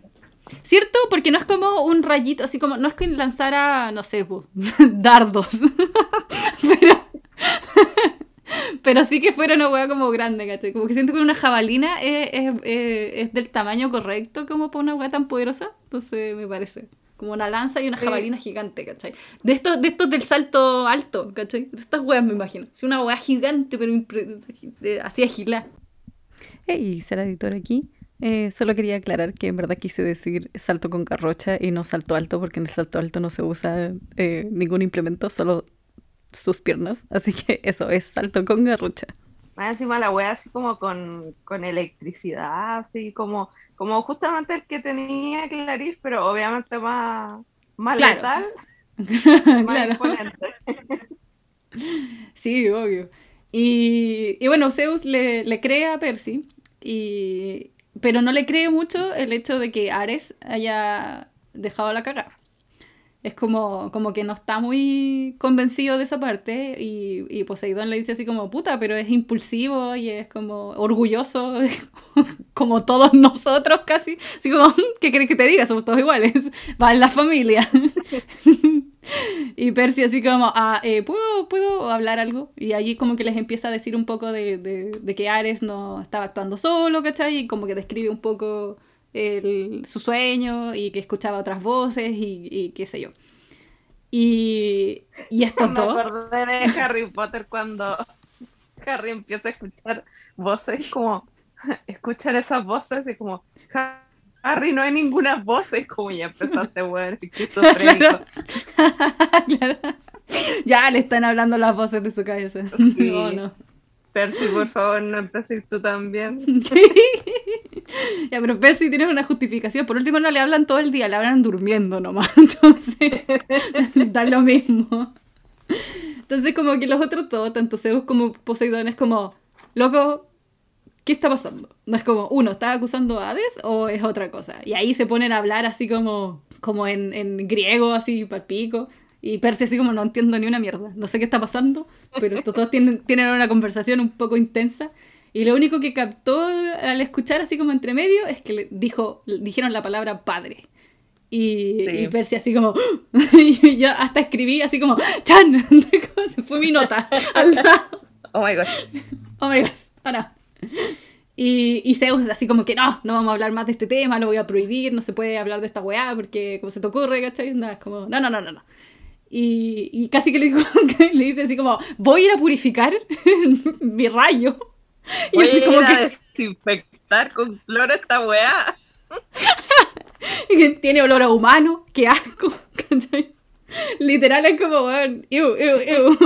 Speaker 1: ¿Cierto? Porque no es como un rayito, así como, no es que lanzara, no sé, [laughs] dardos. [laughs] pero, [laughs] pero sí que fuera una hueá como grande, ¿cachai? Como que siento que una jabalina es, es, del tamaño correcto como para una hueá tan poderosa. Entonces me parece. Como una lanza y una jabalina gigante, ¿cachai? De estos, de estos del salto alto, ¿cachai? De estas hueas me imagino. Sí, una hueá gigante, pero así agilada. Hey, será editor aquí. Eh, solo quería aclarar que en verdad quise decir salto con carrocha y no salto alto, porque en el salto alto no se usa eh, ningún implemento, solo sus piernas. Así que eso es salto con garrucha.
Speaker 2: Más encima la wea así como con, con electricidad, así como, como justamente el que tenía Clarice, pero obviamente más, más letal, [laughs] más imponente.
Speaker 1: sí, obvio. Y, y bueno, Zeus le, le, cree a Percy, y, pero no le cree mucho el hecho de que Ares haya dejado la cagada es como, como que no está muy convencido de esa parte y, y Poseidón le dice así como, puta, pero es impulsivo y es como orgulloso, [laughs] como todos nosotros casi. Así como, [laughs] ¿qué crees que te diga? Somos todos iguales, [laughs] va en la familia. y Percy así como, ah, eh, ¿puedo, ¿puedo hablar algo? Y allí como que les empieza a decir un poco de, de, de que Ares no estaba actuando solo, ¿cachai? Y como que describe un poco el, su sueño y que escuchaba otras voces y, y qué sé yo. Y, y esto [laughs]
Speaker 2: Me
Speaker 1: todo.
Speaker 2: acordé de Harry Potter cuando Harry empieza a escuchar voces como [laughs] escuchar esas voces y como Harry no hay ninguna voces como ya empezaste weón [laughs]
Speaker 1: claro. claro. ya le están hablando las voces de su cabeza
Speaker 2: Sí.
Speaker 1: Oh, no.
Speaker 2: Percy por favor no empieces tú también [laughs]
Speaker 1: ya, pero Percy tiene una justificación. Por último, no le hablan todo el día, le hablan durmiendo nomás. [laughs] Entonces, [laughs] da lo mismo. Entonces, como que los otros dos, tanto Zeus como Poseidón, es como, loco, ¿qué está pasando? No es como, uno, ¿está acusando a Hades o es otra cosa? Y ahí se ponen a hablar así como, como en, en griego, así, palpico. Y Percy así como, no entiendo ni una mierda. No sé qué está pasando, pero estos dos tienen, tienen una conversación un poco intensa. Y lo único que captó al escuchar así como entre medio es que le dijo, dijeron la palabra padre. Y,
Speaker 2: Sí.
Speaker 1: y Percy así como, [laughs] y yo hasta escribí así como, ¡Chan! [laughs] Se fue mi nota al lado.
Speaker 2: oh my gosh
Speaker 1: Oh my gosh, oh no. Y, y Zeus así como que no, no vamos a hablar más de este tema, lo voy a prohibir, no se puede hablar de esta weá porque como se te ocurre, ¿cachai? Es como, no, no, no, no, no. Y, y casi que le, dijo, [laughs] le dice así como, voy a ir a purificar mi rayo. Y
Speaker 2: voy
Speaker 1: así como
Speaker 2: a
Speaker 1: que
Speaker 2: desinfectar con cloro esta weá [laughs]
Speaker 1: tiene olor a humano, qué asco. [laughs] Literal es como, weón, iu, iu, iu.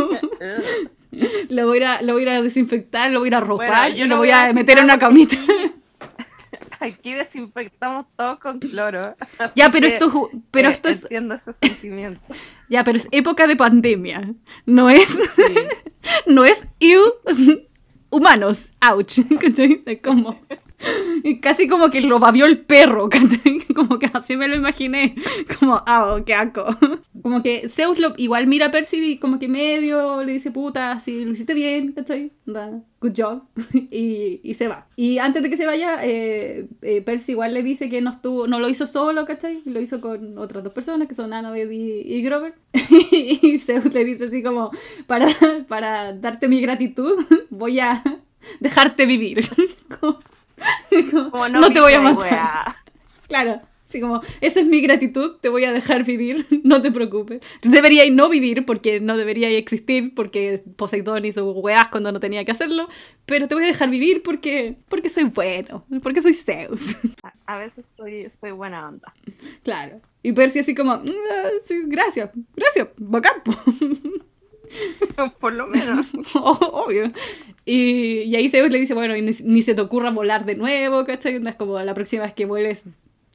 Speaker 1: Lo voy, a, lo voy a desinfectar, lo voy a ir a ropar
Speaker 2: Bueno, yo
Speaker 1: lo voy
Speaker 2: voy a
Speaker 1: a meter en una camita. [laughs]
Speaker 2: aquí desinfectamos todo con cloro
Speaker 1: Ya, pero esto, pero
Speaker 2: eh,
Speaker 1: esto es,
Speaker 2: entiendo ese sentimiento
Speaker 1: ya, pero es época de pandemia. No es,
Speaker 2: Sí.
Speaker 1: no es iu, humanos, ouch, [laughs] ¿cachai? Como, casi como que lo babió el perro. [laughs] Como que así me lo imaginé, como, ah, qué asco. Como que Zeus lo, igual mira a Percy y como que medio le dice, puta, sí, lo hiciste bien, ¿cachai? Good job. [laughs] Y, y se va. Y antes de que se vaya, eh, eh, Percy igual le dice que no estuvo, no lo hizo solo, ¿cachai? Lo hizo con otras dos personas, que son Annabeth y, y Grover. [laughs] y Zeus le dice así como, para, para darte mi gratitud, voy a dejarte vivir. [laughs] Como- Como no, te voy a matar. [laughs] Claro, así como, esa es mi gratitud, te voy a dejar vivir, [laughs] no te preocupes. Deberíais no vivir porque no deberíais existir, porque Poseidón hizo weas cuando no tenía que hacerlo, pero te voy a dejar vivir porque, porque soy bueno, porque soy Zeus.
Speaker 2: A- A veces soy, soy buena onda.
Speaker 1: claro. Y Percy así como, "Mm, ah, sí, gracias, gracias, bacán. Po". [laughs]
Speaker 2: Por lo menos. [laughs]
Speaker 1: Obvio. Y, y ahí Zeus le dice, bueno, ni, ni se te ocurra volar de nuevo, ¿cachai? Es como la próxima vez que vueles,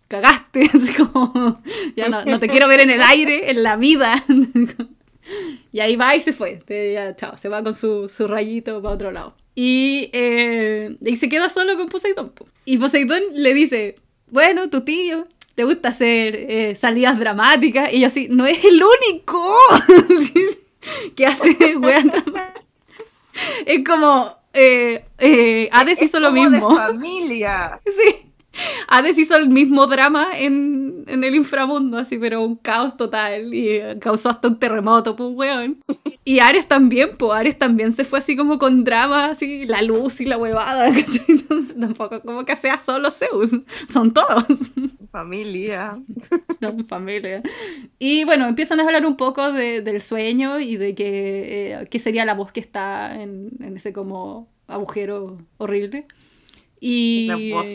Speaker 1: cagaste. [laughs] Así como, ya no, no te quiero ver en el aire, en la vida. Y ahí va y se fue. Ya, chao, se va con su, su rayito para otro lado. Y, eh, y se queda solo con Poseidón. po. Y Poseidón le dice, bueno, tu tío, te gusta hacer eh, salidas dramáticas. Y yo así, no es el único [laughs] que hace. [laughs] Es como, eh, eh, Hades
Speaker 2: Es
Speaker 1: hizo lo
Speaker 2: como
Speaker 1: mismo.
Speaker 2: De [laughs] familia.
Speaker 1: Sí. [laughs] Hades hizo el mismo drama en, en el inframundo, así, pero un caos total y eh, causó hasta un terremoto, pues, weón. [laughs] Y Ares también, pues, Ares también se fue así como con drama, así, la luz y la huevada, [laughs] ¿cachai? Entonces tampoco como que sea solo Zeus, son todos.
Speaker 2: Familia.
Speaker 1: No, familia. Y bueno, empiezan a hablar un poco de- del sueño y de que, eh, qué sería la voz que está en, en ese como agujero horrible. Y,
Speaker 2: La voz.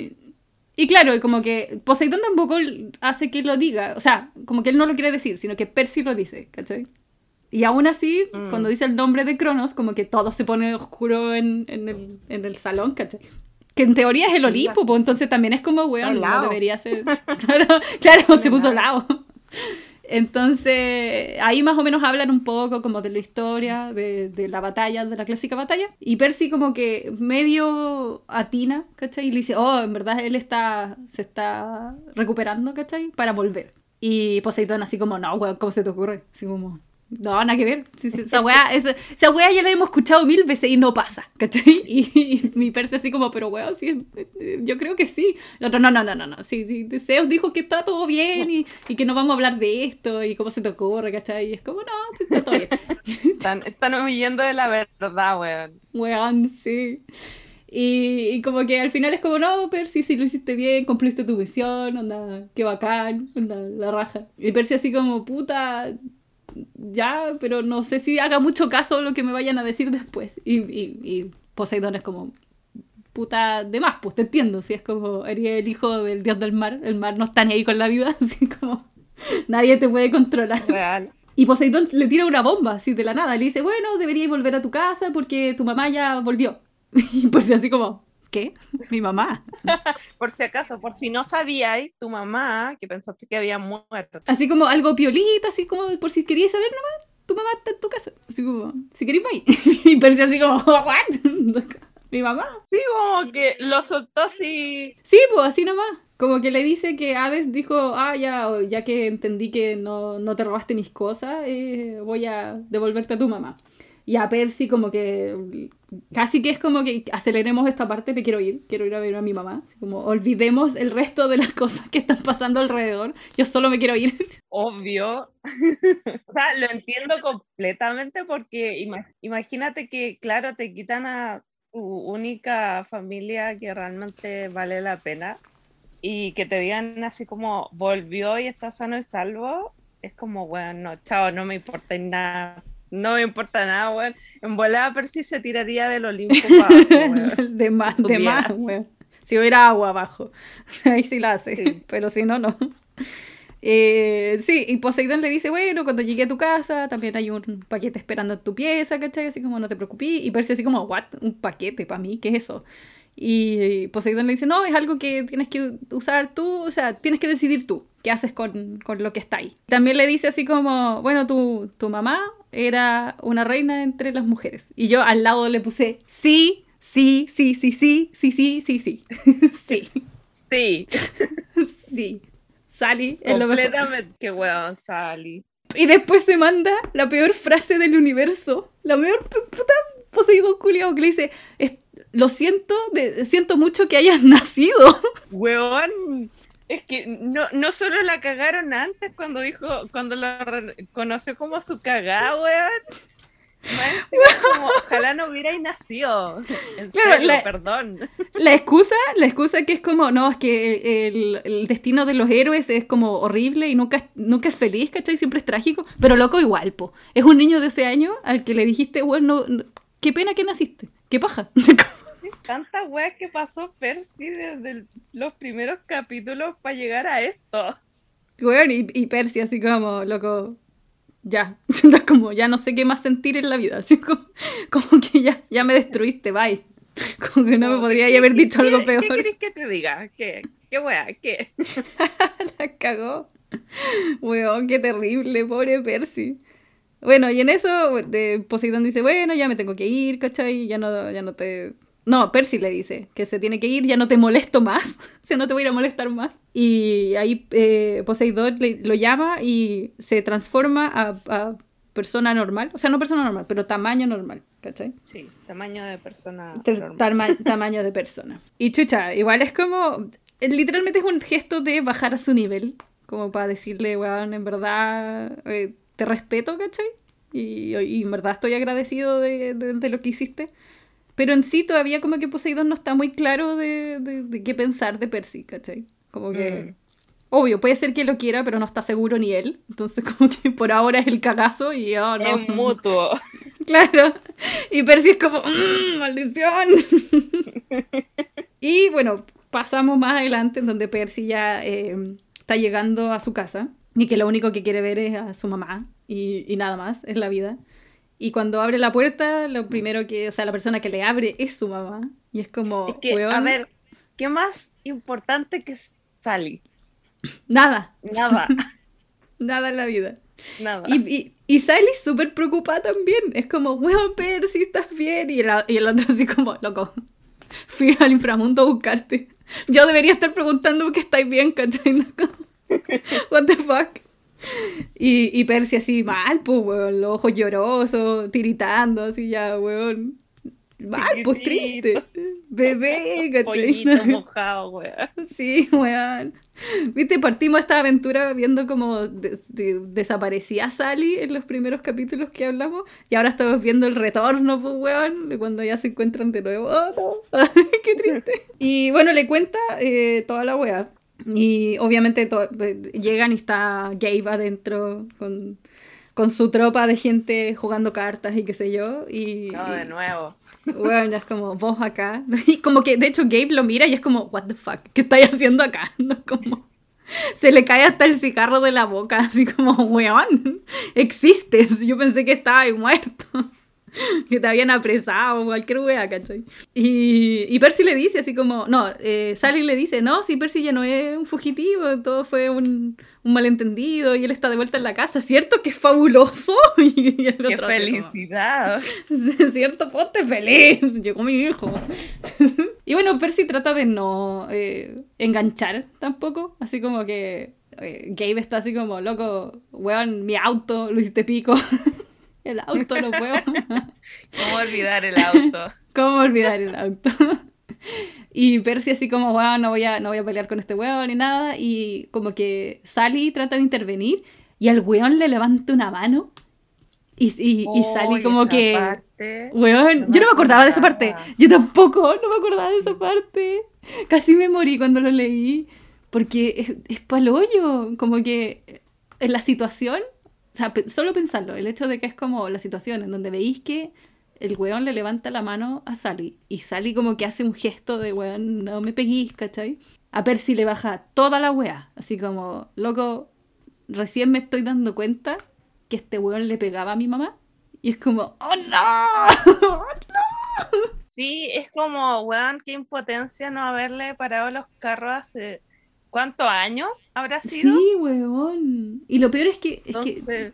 Speaker 1: Y claro, como que Poseidón tampoco hace que lo diga, o sea, como que él no lo quiere decir, sino que Percy lo dice, ¿cachai? Y aún así,
Speaker 2: Mm.
Speaker 1: cuando dice el nombre de Cronos, como que todo se pone oscuro en, en el, en el salón, ¿cachai? Que en teoría es el Olimpo, pues entonces también es como, weón, no debería ser. [laughs] Claro, claro se puso lado. Entonces, ahí más o menos hablan un poco como de la historia, de, de la batalla, de la clásica batalla. Y Percy como que medio atina, ¿cachai? Y le dice, oh, en verdad él está, se está recuperando, ¿cachai? Para volver. Y Poseidón así como, no, weón, ¿cómo se te ocurre? Así como, no, nada que ver. Esa weá, esa, esa weá ya la hemos escuchado mil veces y no pasa, ¿cachai? [laughs] Y, y mi Percy así como, pero weón, sí, yo creo que sí. Otro, no, no, no, no, no. Sí, sí, Zeus dijo que está todo bien y, y que no vamos a hablar de esto y cómo se te ocurre, ¿cachai? Y es como, no, está todo bien. [laughs]
Speaker 2: Están, están huyendo de la verdad, weón.
Speaker 1: Weón, sí. Y, y como que al final es como, no, Percy, si lo hiciste bien, cumpliste tu misión, onda, qué bacán, onda, la raja. Y Percy así como, puta, ya, pero no sé si haga mucho caso lo que me vayan a decir después. Y, y, y Poseidón es como, puta, de más, pues te entiendo, si es como, eres el hijo del dios del mar, el mar no está ni ahí con la vida, [laughs] así como, nadie te puede controlar.
Speaker 2: Real.
Speaker 1: Y Poseidón le tira una bomba, así de la nada. Le dice, bueno, deberías volver a tu casa porque tu mamá ya volvió. [laughs] Y Percy así como, ¿qué? Mi mamá. [laughs]
Speaker 2: Por si acaso, por si no sabíais, tu mamá, que pensaste que había muerto.
Speaker 1: Así como algo piolita, así como por si querías saber nomás, tu mamá está en tu casa. Así como, si queréis, bye. [laughs] Y Percy así como, [laughs] ¿what? Mi mamá.
Speaker 2: Sí, como que lo soltó así.
Speaker 1: Sí, pues así nomás. Como que le dice que Hades dijo, ah, ya, ya que entendí que no, no te robaste mis cosas, eh, voy a devolverte a tu mamá. Y a Percy como que casi que es como que aceleremos esta parte, me quiero ir, quiero ir a ver a mi mamá. Como olvidemos el resto de las [laughs] cosas que están pasando alrededor, yo solo me quiero ir.
Speaker 2: Obvio. o sea, lo entiendo completamente porque ima- imagínate que, claro, te quitan a tu única familia que realmente vale la pena y que te digan así como volvió y está sano y salvo. Es como, bueno, no, chao, no me importa nada. No me importa nada, weón. En volada Percy se tiraría del Olimpo pa' abajo, [laughs] weón.
Speaker 1: de más, de más, weón. Si hubiera agua abajo, [laughs] ahí sí la hace,
Speaker 2: Sí.
Speaker 1: pero si no, no. Eh, sí, y Poseidón le dice, bueno, cuando llegué a tu casa también hay un paquete esperando en tu pieza, ¿cachai? Así como no te preocupes. Y Percy así como, what? Un paquete para mí, ¿qué es eso? Y Poseidón le dice, no, es algo que tienes que usar tú, o sea, tienes que decidir tú qué haces con, con lo que está ahí. También le dice así como, bueno, tu, tu mamá era una reina entre las mujeres. Y yo al lado le puse, sí, sí, sí, sí, sí, sí, sí, sí, sí, [laughs] sí,
Speaker 2: Sí, [laughs]
Speaker 1: sí. Sally es lo mejor.
Speaker 2: completamente. Qué weón, Sally.
Speaker 1: Y después se manda la peor frase del universo. La peor pu- puta Poseidón culiao que le dice, "Es- lo siento, de- siento mucho que hayas [laughs] nacido.
Speaker 2: Weón, es que no, no solo la cagaron antes cuando dijo, cuando la conoció como su cagada, weón. Más encima, [laughs] como, ojalá no hubierais nacido. En
Speaker 1: Claro,
Speaker 2: serio,
Speaker 1: la-
Speaker 2: perdón.
Speaker 1: La excusa, la excusa que es como, no, es que el, el destino de los héroes es como horrible y nunca, es- nunca es feliz, ¿cachai? Siempre es trágico. Pero loco igual, po. Es un niño de 12 años al que le dijiste, bueno, no- qué pena que naciste. Qué paja. [laughs]
Speaker 2: Tantas weas que pasó Percy desde el- los primeros capítulos para llegar a esto.
Speaker 1: Weón, y, y Percy así como, loco, ya, [laughs] como ya no sé qué más sentir en la vida, así como, [laughs] como que ya, ya me destruiste, bye. [laughs] Como que no me
Speaker 2: Como,
Speaker 1: podría
Speaker 2: ¿qué-
Speaker 1: haber dicho algo peor.
Speaker 2: ¿Qué querés que te diga? ¿Qué? ¿Qué wea? ¿Qué?
Speaker 1: La cagó. Weón, qué terrible, pobre Percy. Bueno, y en eso de Poseidón dice, bueno, ya me tengo que ir, ¿cachai? Ya no, ya no te... No, Percy le dice que se tiene que ir, ya no te molesto más, [laughs] o sea, no te voy a ir a molestar más. Y ahí eh, Poseidón le- lo llama y se transforma a, a persona normal, o sea, no persona normal, pero tamaño normal, ¿cachai?
Speaker 2: Sí, tamaño de persona. Normal.
Speaker 1: tama- [laughs] tamaño de persona. Y chucha, igual es como. Literalmente es un gesto de bajar a su nivel. Como para decirle, weón, en verdad eh, te respeto, ¿cachai? Y, y en verdad estoy agradecido de, de- de lo que hiciste. Pero en sí todavía como que Poseidón no está muy claro de, de- de qué pensar de Percy, ¿cachai? Como que...
Speaker 2: Mm.
Speaker 1: Obvio, puede ser que lo quiera, pero no está seguro ni él. Entonces [laughs] como que por ahora es el cagazo y oh, no.
Speaker 2: Es mutuo. [laughs]
Speaker 1: Claro. Y Percy es como, "Mm, maldición. [laughs] y bueno, pasamos más adelante en donde Percy ya eh, está llegando a su casa y que lo único que quiere ver es a su mamá. y, y nada más, es la vida. Y cuando abre la puerta, lo primero que, o sea, la persona que le abre es su mamá. Y es como,
Speaker 2: Es que, a ver, ¿qué más importante que Sally?
Speaker 1: nada,
Speaker 2: Nada, [laughs]
Speaker 1: nada en la vida.
Speaker 2: nada.
Speaker 1: Y, y, y Sally súper preocupada también. Es como, weón, Percy, ¿estás bien? Y el, y el otro así como, loco, fui al inframundo a buscarte. Yo debería estar preguntando que estáis bien, ¿cachai? [laughs] What the fuck? Y, y Percy así mal, pues, weón, los ojos llorosos, tiritando, así ya, weón. Mal, pues triste. Bebé, [laughs] ¿cachai? [laughs]
Speaker 2: Mojado, weón.
Speaker 1: Sí, weón. Viste, partimos esta aventura viendo de- de- desaparecía Sally en los primeros capítulos que hablamos. Y ahora estamos viendo el retorno, pues, weón, de cuando ya se encuentran de nuevo. [laughs] Oh, no. Qué triste. Y bueno, le cuenta eh, toda la wea. Y obviamente eh, llegan y está Gabe adentro con, con su tropa de gente jugando cartas y qué sé yo. Y,
Speaker 2: No, de nuevo. [laughs]
Speaker 1: bueno, ya es como vos acá. [laughs] Y como que de hecho Gabe lo mira y es como, what the fuck, ¿qué estáis haciendo acá? [laughs] No, como, se le cae hasta el cigarro de la boca, así como, weón, existes. Yo pensé que estabas muerto. [laughs] Que te habían apresado o cualquier wea, ¿cachai? Y, y Percy le dice así como, no, eh, Sally le dice, no, si Percy ya no es un fugitivo, todo fue un, un malentendido y él está de vuelta en la casa, ¿cierto? Que es fabuloso. [laughs] Y el
Speaker 2: ¡Qué
Speaker 1: otro así como,
Speaker 2: felicidad! [laughs]
Speaker 1: ¿Cierto? Ponte feliz. Llegó mi hijo. y bueno, Percy trata de no eh, enganchar tampoco. Así como que eh, Gabe está así como, loco, weón, mi auto, lo hiciste pico. El auto lo puedo. [laughs]
Speaker 2: ¿Cómo olvidar el auto?
Speaker 1: ¿Cómo olvidar el auto? [laughs] y Percy así como, weón, no voy, a, no voy a pelear con este weón ni nada. Y como que Sally trata de intervenir y al weón le levanta una mano. Y, y, y Sally como que...
Speaker 2: parte.
Speaker 1: Weón,
Speaker 2: No
Speaker 1: yo no me acordaba de esa parte. Yo tampoco, no me acordaba de esa parte. Casi me morí cuando lo leí. Porque es, es pa'l hoyo. Como que en la situación, o sea, solo pensarlo, el hecho de que es como la situación en donde veis que el weón le levanta la mano a Sally. Y Sally como que hace un gesto de weón, no me peguís, ¿cachai? A Percy le baja toda la wea. Así como, loco, recién me estoy dando cuenta que este weón le pegaba a mi mamá. Y es como, ¡oh no! [laughs]
Speaker 2: Sí, es como, weón, qué impotencia no haberle parado los carros hace... ¿Cuántos años habrá sido?
Speaker 1: Sí, weón. Y lo peor es que, es que,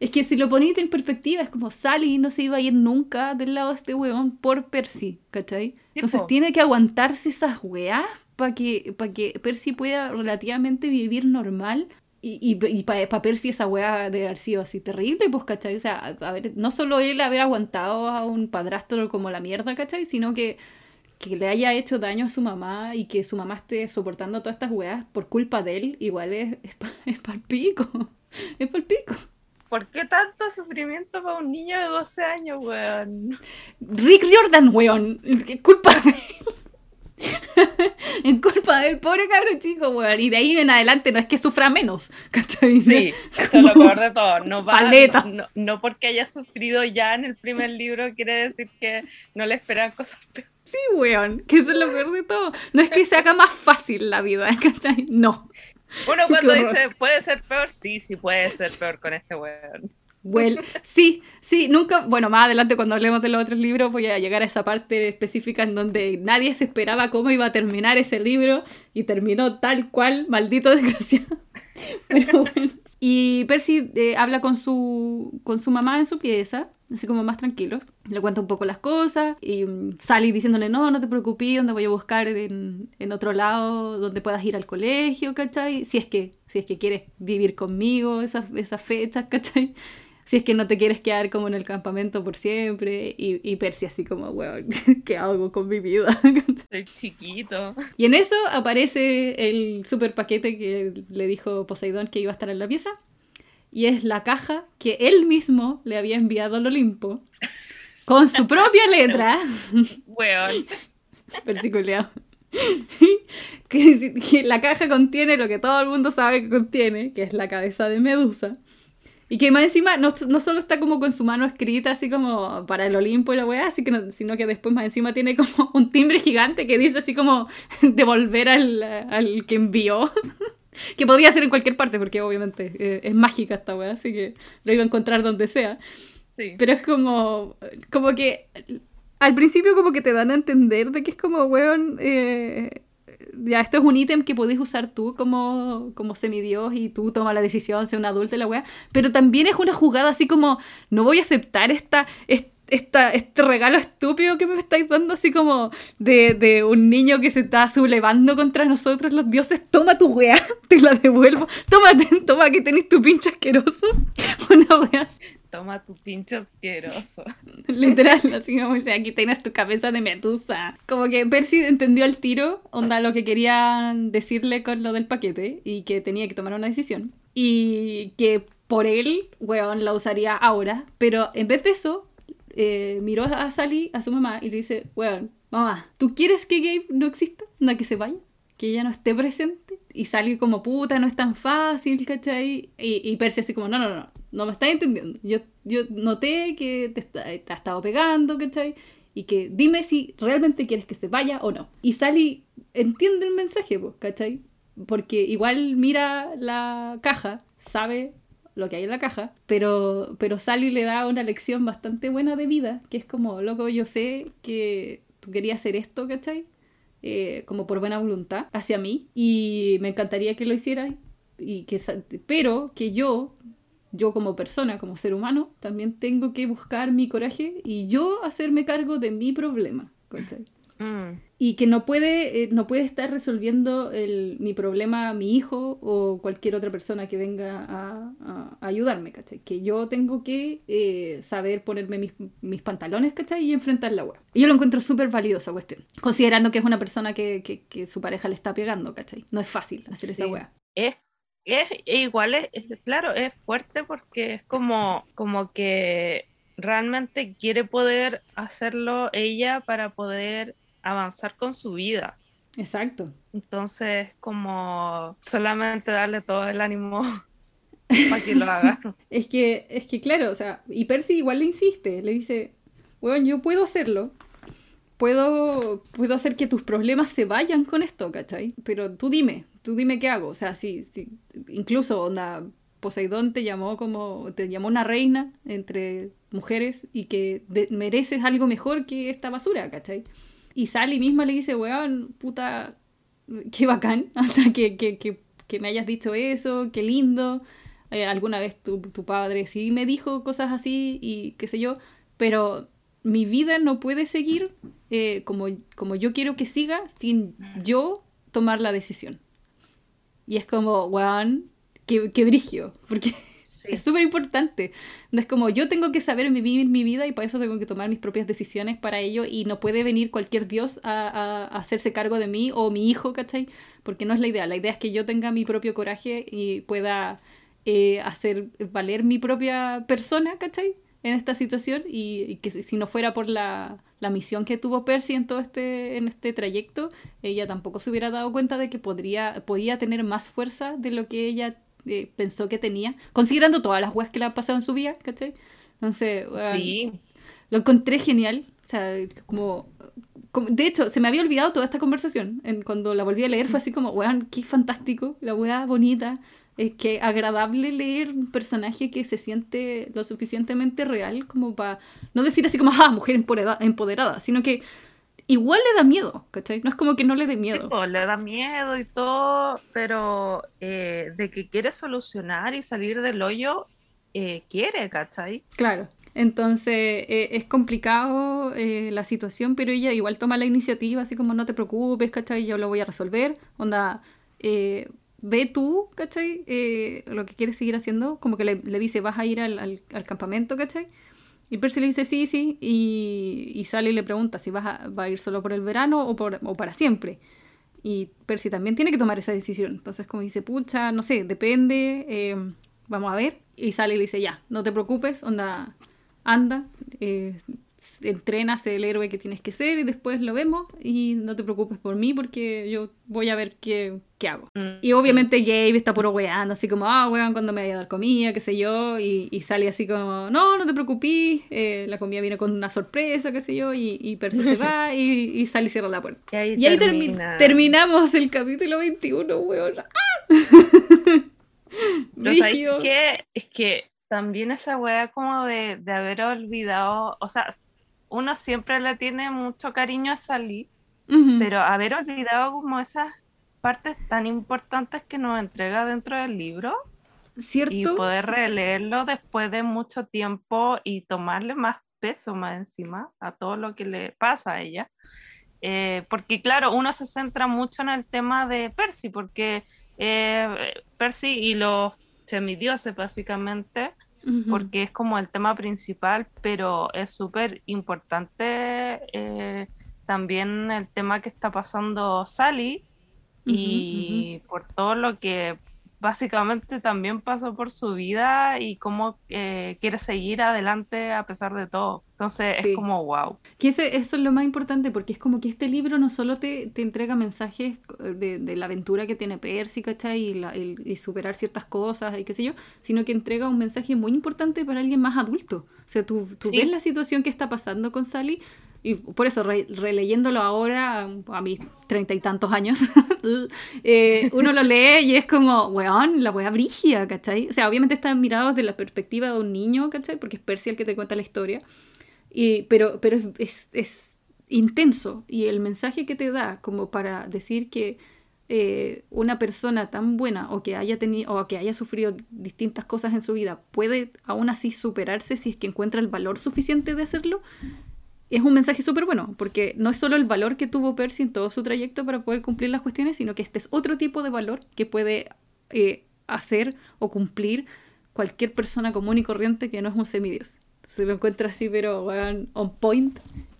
Speaker 1: es que si lo ponéis en perspectiva, es como Sally no se iba a ir nunca del lado de este weón por Percy, ¿cachai? Entonces tiene que aguantarse esas weas para que, pa que Percy pueda relativamente vivir normal. Y, y, y para Percy esa wea de haber sido así terrible, pues, ¿cachai? O sea, a ver, no solo él haber aguantado a un padrastro como la mierda, ¿cachai? Sino que, que le haya hecho daño a su mamá y que su mamá esté soportando todas estas weas por culpa de él, igual es, es, pa- [laughs] es pa'l pico. Es pa'l pico.
Speaker 2: ¿por qué tanto sufrimiento para un niño de 12 años, weón?
Speaker 1: Rick Riordan, weón. Es culpa de él. [laughs] Es culpa del pobre cabro chico, weón. Y de ahí en adelante no es que sufra menos. [laughs] ¿Cachai?
Speaker 2: Sí, es lo peor de todo. No, va,
Speaker 1: Paleta.
Speaker 2: no, no porque haya sufrido ya en el primer libro quiere decir que no le esperan cosas peores.
Speaker 1: Sí, weón. Que eso es lo peor de todo. No es que se haga más fácil la vida, [laughs] ¿cachai? No.
Speaker 2: Uno cuando dice, ¿puede ser peor? Sí, sí puede ser peor con este weón.
Speaker 1: Well, sí, sí, nunca, bueno, más adelante cuando hablemos de los otros libros voy a llegar a esa parte específica en donde nadie se esperaba cómo iba a terminar ese libro y terminó tal cual, maldito desgraciado. [laughs] Pero bueno. Y Percy eh, habla con su, con su mamá en su pieza, así como más tranquilos. Le cuenta un poco las cosas y mm, Sally diciéndole, no, no te preocupes, donde voy a buscar en, en otro lado donde puedas ir al colegio, ¿cachai? Si es que, si es que quieres vivir conmigo esas, esas fechas, ¿cachai? Si es que no te quieres quedar como en el campamento por siempre. Y, y Percy así como, weón, [laughs] ¿qué hago con mi vida? [laughs]
Speaker 2: Soy chiquito.
Speaker 1: Y en eso aparece el super paquete que le dijo Poseidón que iba a estar en la pieza. Y es la caja que él mismo le había enviado al Olimpo. Con su [laughs] propia letra.
Speaker 2: Weón.
Speaker 1: Versiculeado. que, que la caja contiene lo que todo el mundo sabe que contiene, que es la cabeza de Medusa. Y que más encima no, no solo está como con su mano escrita así como para el Olimpo y la weá, así que no- sino que después más encima tiene como [laughs] un timbre gigante que dice así como [laughs] devolver al, al que envió. [laughs] que podría ser en cualquier parte, porque obviamente eh, es mágica esta weá, así que lo iba a encontrar donde sea. Pero es como, como que al principio como que te dan a entender de que es como, weón, eh, ya esto es un ítem que podés usar tú como, como semidios y tú tomas la decisión, ser un adulto y la weá, pero también es una jugada así como, no voy a aceptar esta, esta, este regalo estúpido que me estáis dando, así como de, de, un niño que se está sublevando contra nosotros, los dioses, toma tu weá, [laughs] te la devuelvo, toma, toma que tenés tu pinche asqueroso, [laughs] una weá
Speaker 2: toma tu pinche asqueroso. [laughs]
Speaker 1: Literal, así como dice, aquí tienes tu cabeza de medusa. Como que Percy entendió el tiro, onda lo que querían decirle con lo del paquete y que tenía que tomar una decisión. Y que por él, weón, la usaría ahora. Pero en vez de eso, eh, miró a Sally, a su mamá, y le dice, weón, mamá, ¿tú quieres que Gabe no exista? ¿No que se vaya? ¿Que ella no esté presente? Y Sally como, puta, no es tan fácil, ¿cachai? Y, y Percy así como, no, no, no, no me estás entendiendo. Yo, yo noté que te, te ha estado pegando, ¿cachai? Y que dime si realmente quieres que se vaya o no. Y Sally entiende el mensaje, ¿cachai? Porque igual mira la caja, sabe lo que hay en la caja, pero, pero Sally le da una lección bastante buena de vida, que es como, loco, yo sé que tú querías hacer esto, ¿cachai? Eh, como por buena voluntad hacia mí, y me encantaría que lo hicieras, y que, pero que yo yo como persona, como ser humano, también tengo que buscar mi coraje y yo hacerme cargo de mi problema. Mm. Y que no puede, eh, no puede estar resolviendo el, mi problema mi hijo o cualquier otra persona que venga a, ayudarme, ¿cachai? Que yo tengo que eh, saber ponerme mis, mis, pantalones, ¿cachai? Y enfrentar la web. Y yo lo encuentro súper válido esa cuestión, considerando que es una persona que, que, que, su pareja le está pegando, ¿cachai? No es fácil hacer esa web.
Speaker 2: Es es igual, es, claro, es fuerte porque es como, como que realmente quiere poder hacerlo ella para poder avanzar con su vida.
Speaker 1: Exacto.
Speaker 2: Entonces, como solamente darle todo el ánimo [laughs] para que lo haga. [laughs]
Speaker 1: es que, es que claro, o sea, y Percy igual le insiste, le dice, bueno, yo puedo hacerlo, puedo, puedo hacer que tus problemas se vayan con esto, ¿cachai? Pero tú dime, tú dime qué hago. O sea, si, si incluso onda, Poseidón te llamó como, te llamó una reina entre mujeres y que mereces algo mejor que esta basura, ¿cachai? Y Sally misma le dice, weón, puta, qué bacán, [laughs] hasta que, que, que, que, me hayas dicho eso, qué lindo. Eh, alguna vez tu, tu padre sí me dijo cosas así y qué sé yo, pero mi vida no puede seguir eh, como, como yo quiero que siga sin yo tomar la decisión. Y es como, weón, qué, qué brigio, porque es súper importante. Es como, yo tengo que saber vivir mi vida y por eso tengo que tomar mis propias decisiones para ello y no puede venir cualquier dios a, a, hacerse cargo de mí o mi hijo, ¿cachai? Porque no es la idea. La idea es que yo tenga mi propio coraje y pueda eh, hacer valer mi propia persona, ¿cachai? En esta situación y, y que si no fuera por la la misión que tuvo Percy en todo este, en este trayecto, ella tampoco se hubiera dado cuenta de que podría, podía tener más fuerza de lo que ella eh, pensó que tenía, considerando todas las weas que le han pasado en su vida, ¿cachai? Entonces, sí. lo encontré genial. O sea, como, De hecho, se me había olvidado toda esta conversación. En, cuando la volví a leer fue así como, weón, qué fantástico, la wea bonita es que agradable leer un personaje que se siente lo suficientemente real como para no decir así como, ah, mujer empoderada, sino que igual le da miedo, ¿cachai? No es como que no le dé miedo.
Speaker 2: le da miedo y todo, pero eh, de que quiere solucionar y salir del hoyo, eh, quiere, ¿cachai?
Speaker 1: Claro. Entonces eh, es complicado la situación, pero ella igual toma la iniciativa, así como no te preocupes, ¿cachai? Yo lo voy a resolver. Onda, ve tú, ¿cachai? Eh, lo que quieres seguir haciendo, como que le, dice, vas a ir al, al, campamento, ¿cachai? Y Percy le dice, sí, sí, y, y le pregunta si vas a, va a ir solo por el verano o, por, o para siempre. Y Percy también tiene que tomar esa decisión. Entonces, como dice, pucha, no sé, depende, eh, vamos a ver. Y Sally le dice, ya, no te preocupes, onda, anda, eh, entrenas el héroe que tienes que ser y después lo vemos y no te preocupes por mí porque yo voy a ver qué, qué hago. Mm. Y obviamente Gabe está puro weando, así como, ah, weón, cuando me vaya a dar comida, qué sé yo, y, y sale así como, no, no te preocupes, eh, la comida viene con una sorpresa, qué sé yo, y, y Percy se va [laughs] y, y sale y cierra la puerta. Y ahí, terminamos el capítulo 21, weón. ¡Ah!
Speaker 2: Pero [laughs] ¿sabes qué? Es que también esa weá como de, de, haber olvidado, o sea, uno siempre le tiene mucho cariño a Sally, pero haber olvidado como esas partes tan importantes que nos entrega dentro del libro.
Speaker 1: ¿Cierto?
Speaker 2: Y poder releerlo después de mucho tiempo y tomarle más peso más encima a todo lo que le pasa a ella. Eh, porque claro, uno se centra mucho en el tema de Percy, porque eh, Percy y los semidioses básicamente, porque es como el tema principal, pero es súper importante eh, también el tema que está pasando Sally y por todo lo que básicamente también pasó por su vida y cómo eh, quiere seguir adelante a pesar de todo. Entonces es como wow.
Speaker 1: Que eso es lo más importante porque es como que este libro no solo te, te entrega mensajes de, de, la aventura que tiene Percy, ¿cachai? Y, la, y, superar ciertas cosas y qué sé yo, sino que entrega un mensaje muy importante para alguien más adulto. O sea, tú, tú ves la situación que está pasando con Sally y por eso, releyéndolo ahora, a mis treinta y tantos años, [laughs] eh, uno lo lee y es como, weón, la wea brigia, ¿cachai? O sea, obviamente está mirado desde la perspectiva de un niño, ¿cachai? Porque es Percy el que te cuenta la historia. Y, pero pero es, es, intenso y el mensaje que te da como para decir que eh, una persona tan buena o que haya o que haya sufrido distintas cosas en su vida puede aún así superarse si es que encuentra el valor suficiente de hacerlo es un mensaje súper bueno, porque no es solo el valor que tuvo Percy en todo su trayecto para poder cumplir las cuestiones, sino que este es otro tipo de valor que puede eh, hacer o cumplir cualquier persona común y corriente que no es un semidios. Se lo encuentra así, pero bueno, on point.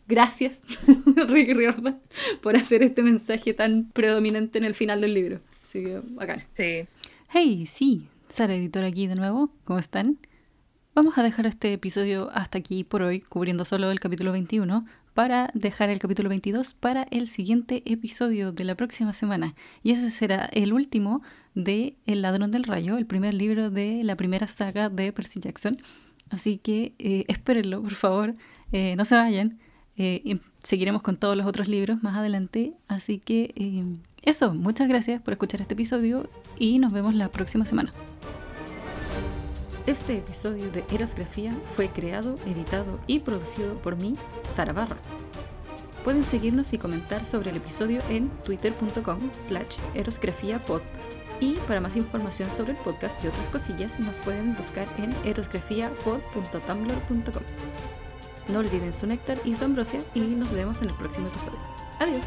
Speaker 1: Gracias, [laughs] Rick Riordan, por hacer este mensaje tan predominante en el final del libro. Así que, bacán.
Speaker 2: Sí.
Speaker 1: Hey, sí, Sara Editor aquí de nuevo. ¿Cómo están? Vamos a dejar este episodio hasta aquí por hoy, cubriendo solo el capítulo 21, para dejar el capítulo 22 para el siguiente episodio de la próxima semana. Y ese será el último de El ladrón del rayo, el primer libro de la primera saga de Percy Jackson. Así que eh, espérenlo, por favor, eh, no se vayan. Eh, seguiremos con todos los otros libros más adelante. Así que eso, muchas gracias por escuchar este episodio y nos vemos la próxima semana. Este episodio de Erosgrafía fue creado, editado y producido por mí, Sara Barra. Pueden seguirnos y comentar sobre el episodio en twitter.com slash erosgrafiapod y para más información sobre el podcast y otras cosillas nos pueden buscar en erosgrafiapod.tumblr.com. No olviden su néctar y su ambrosia y nos vemos en el próximo episodio. Adiós.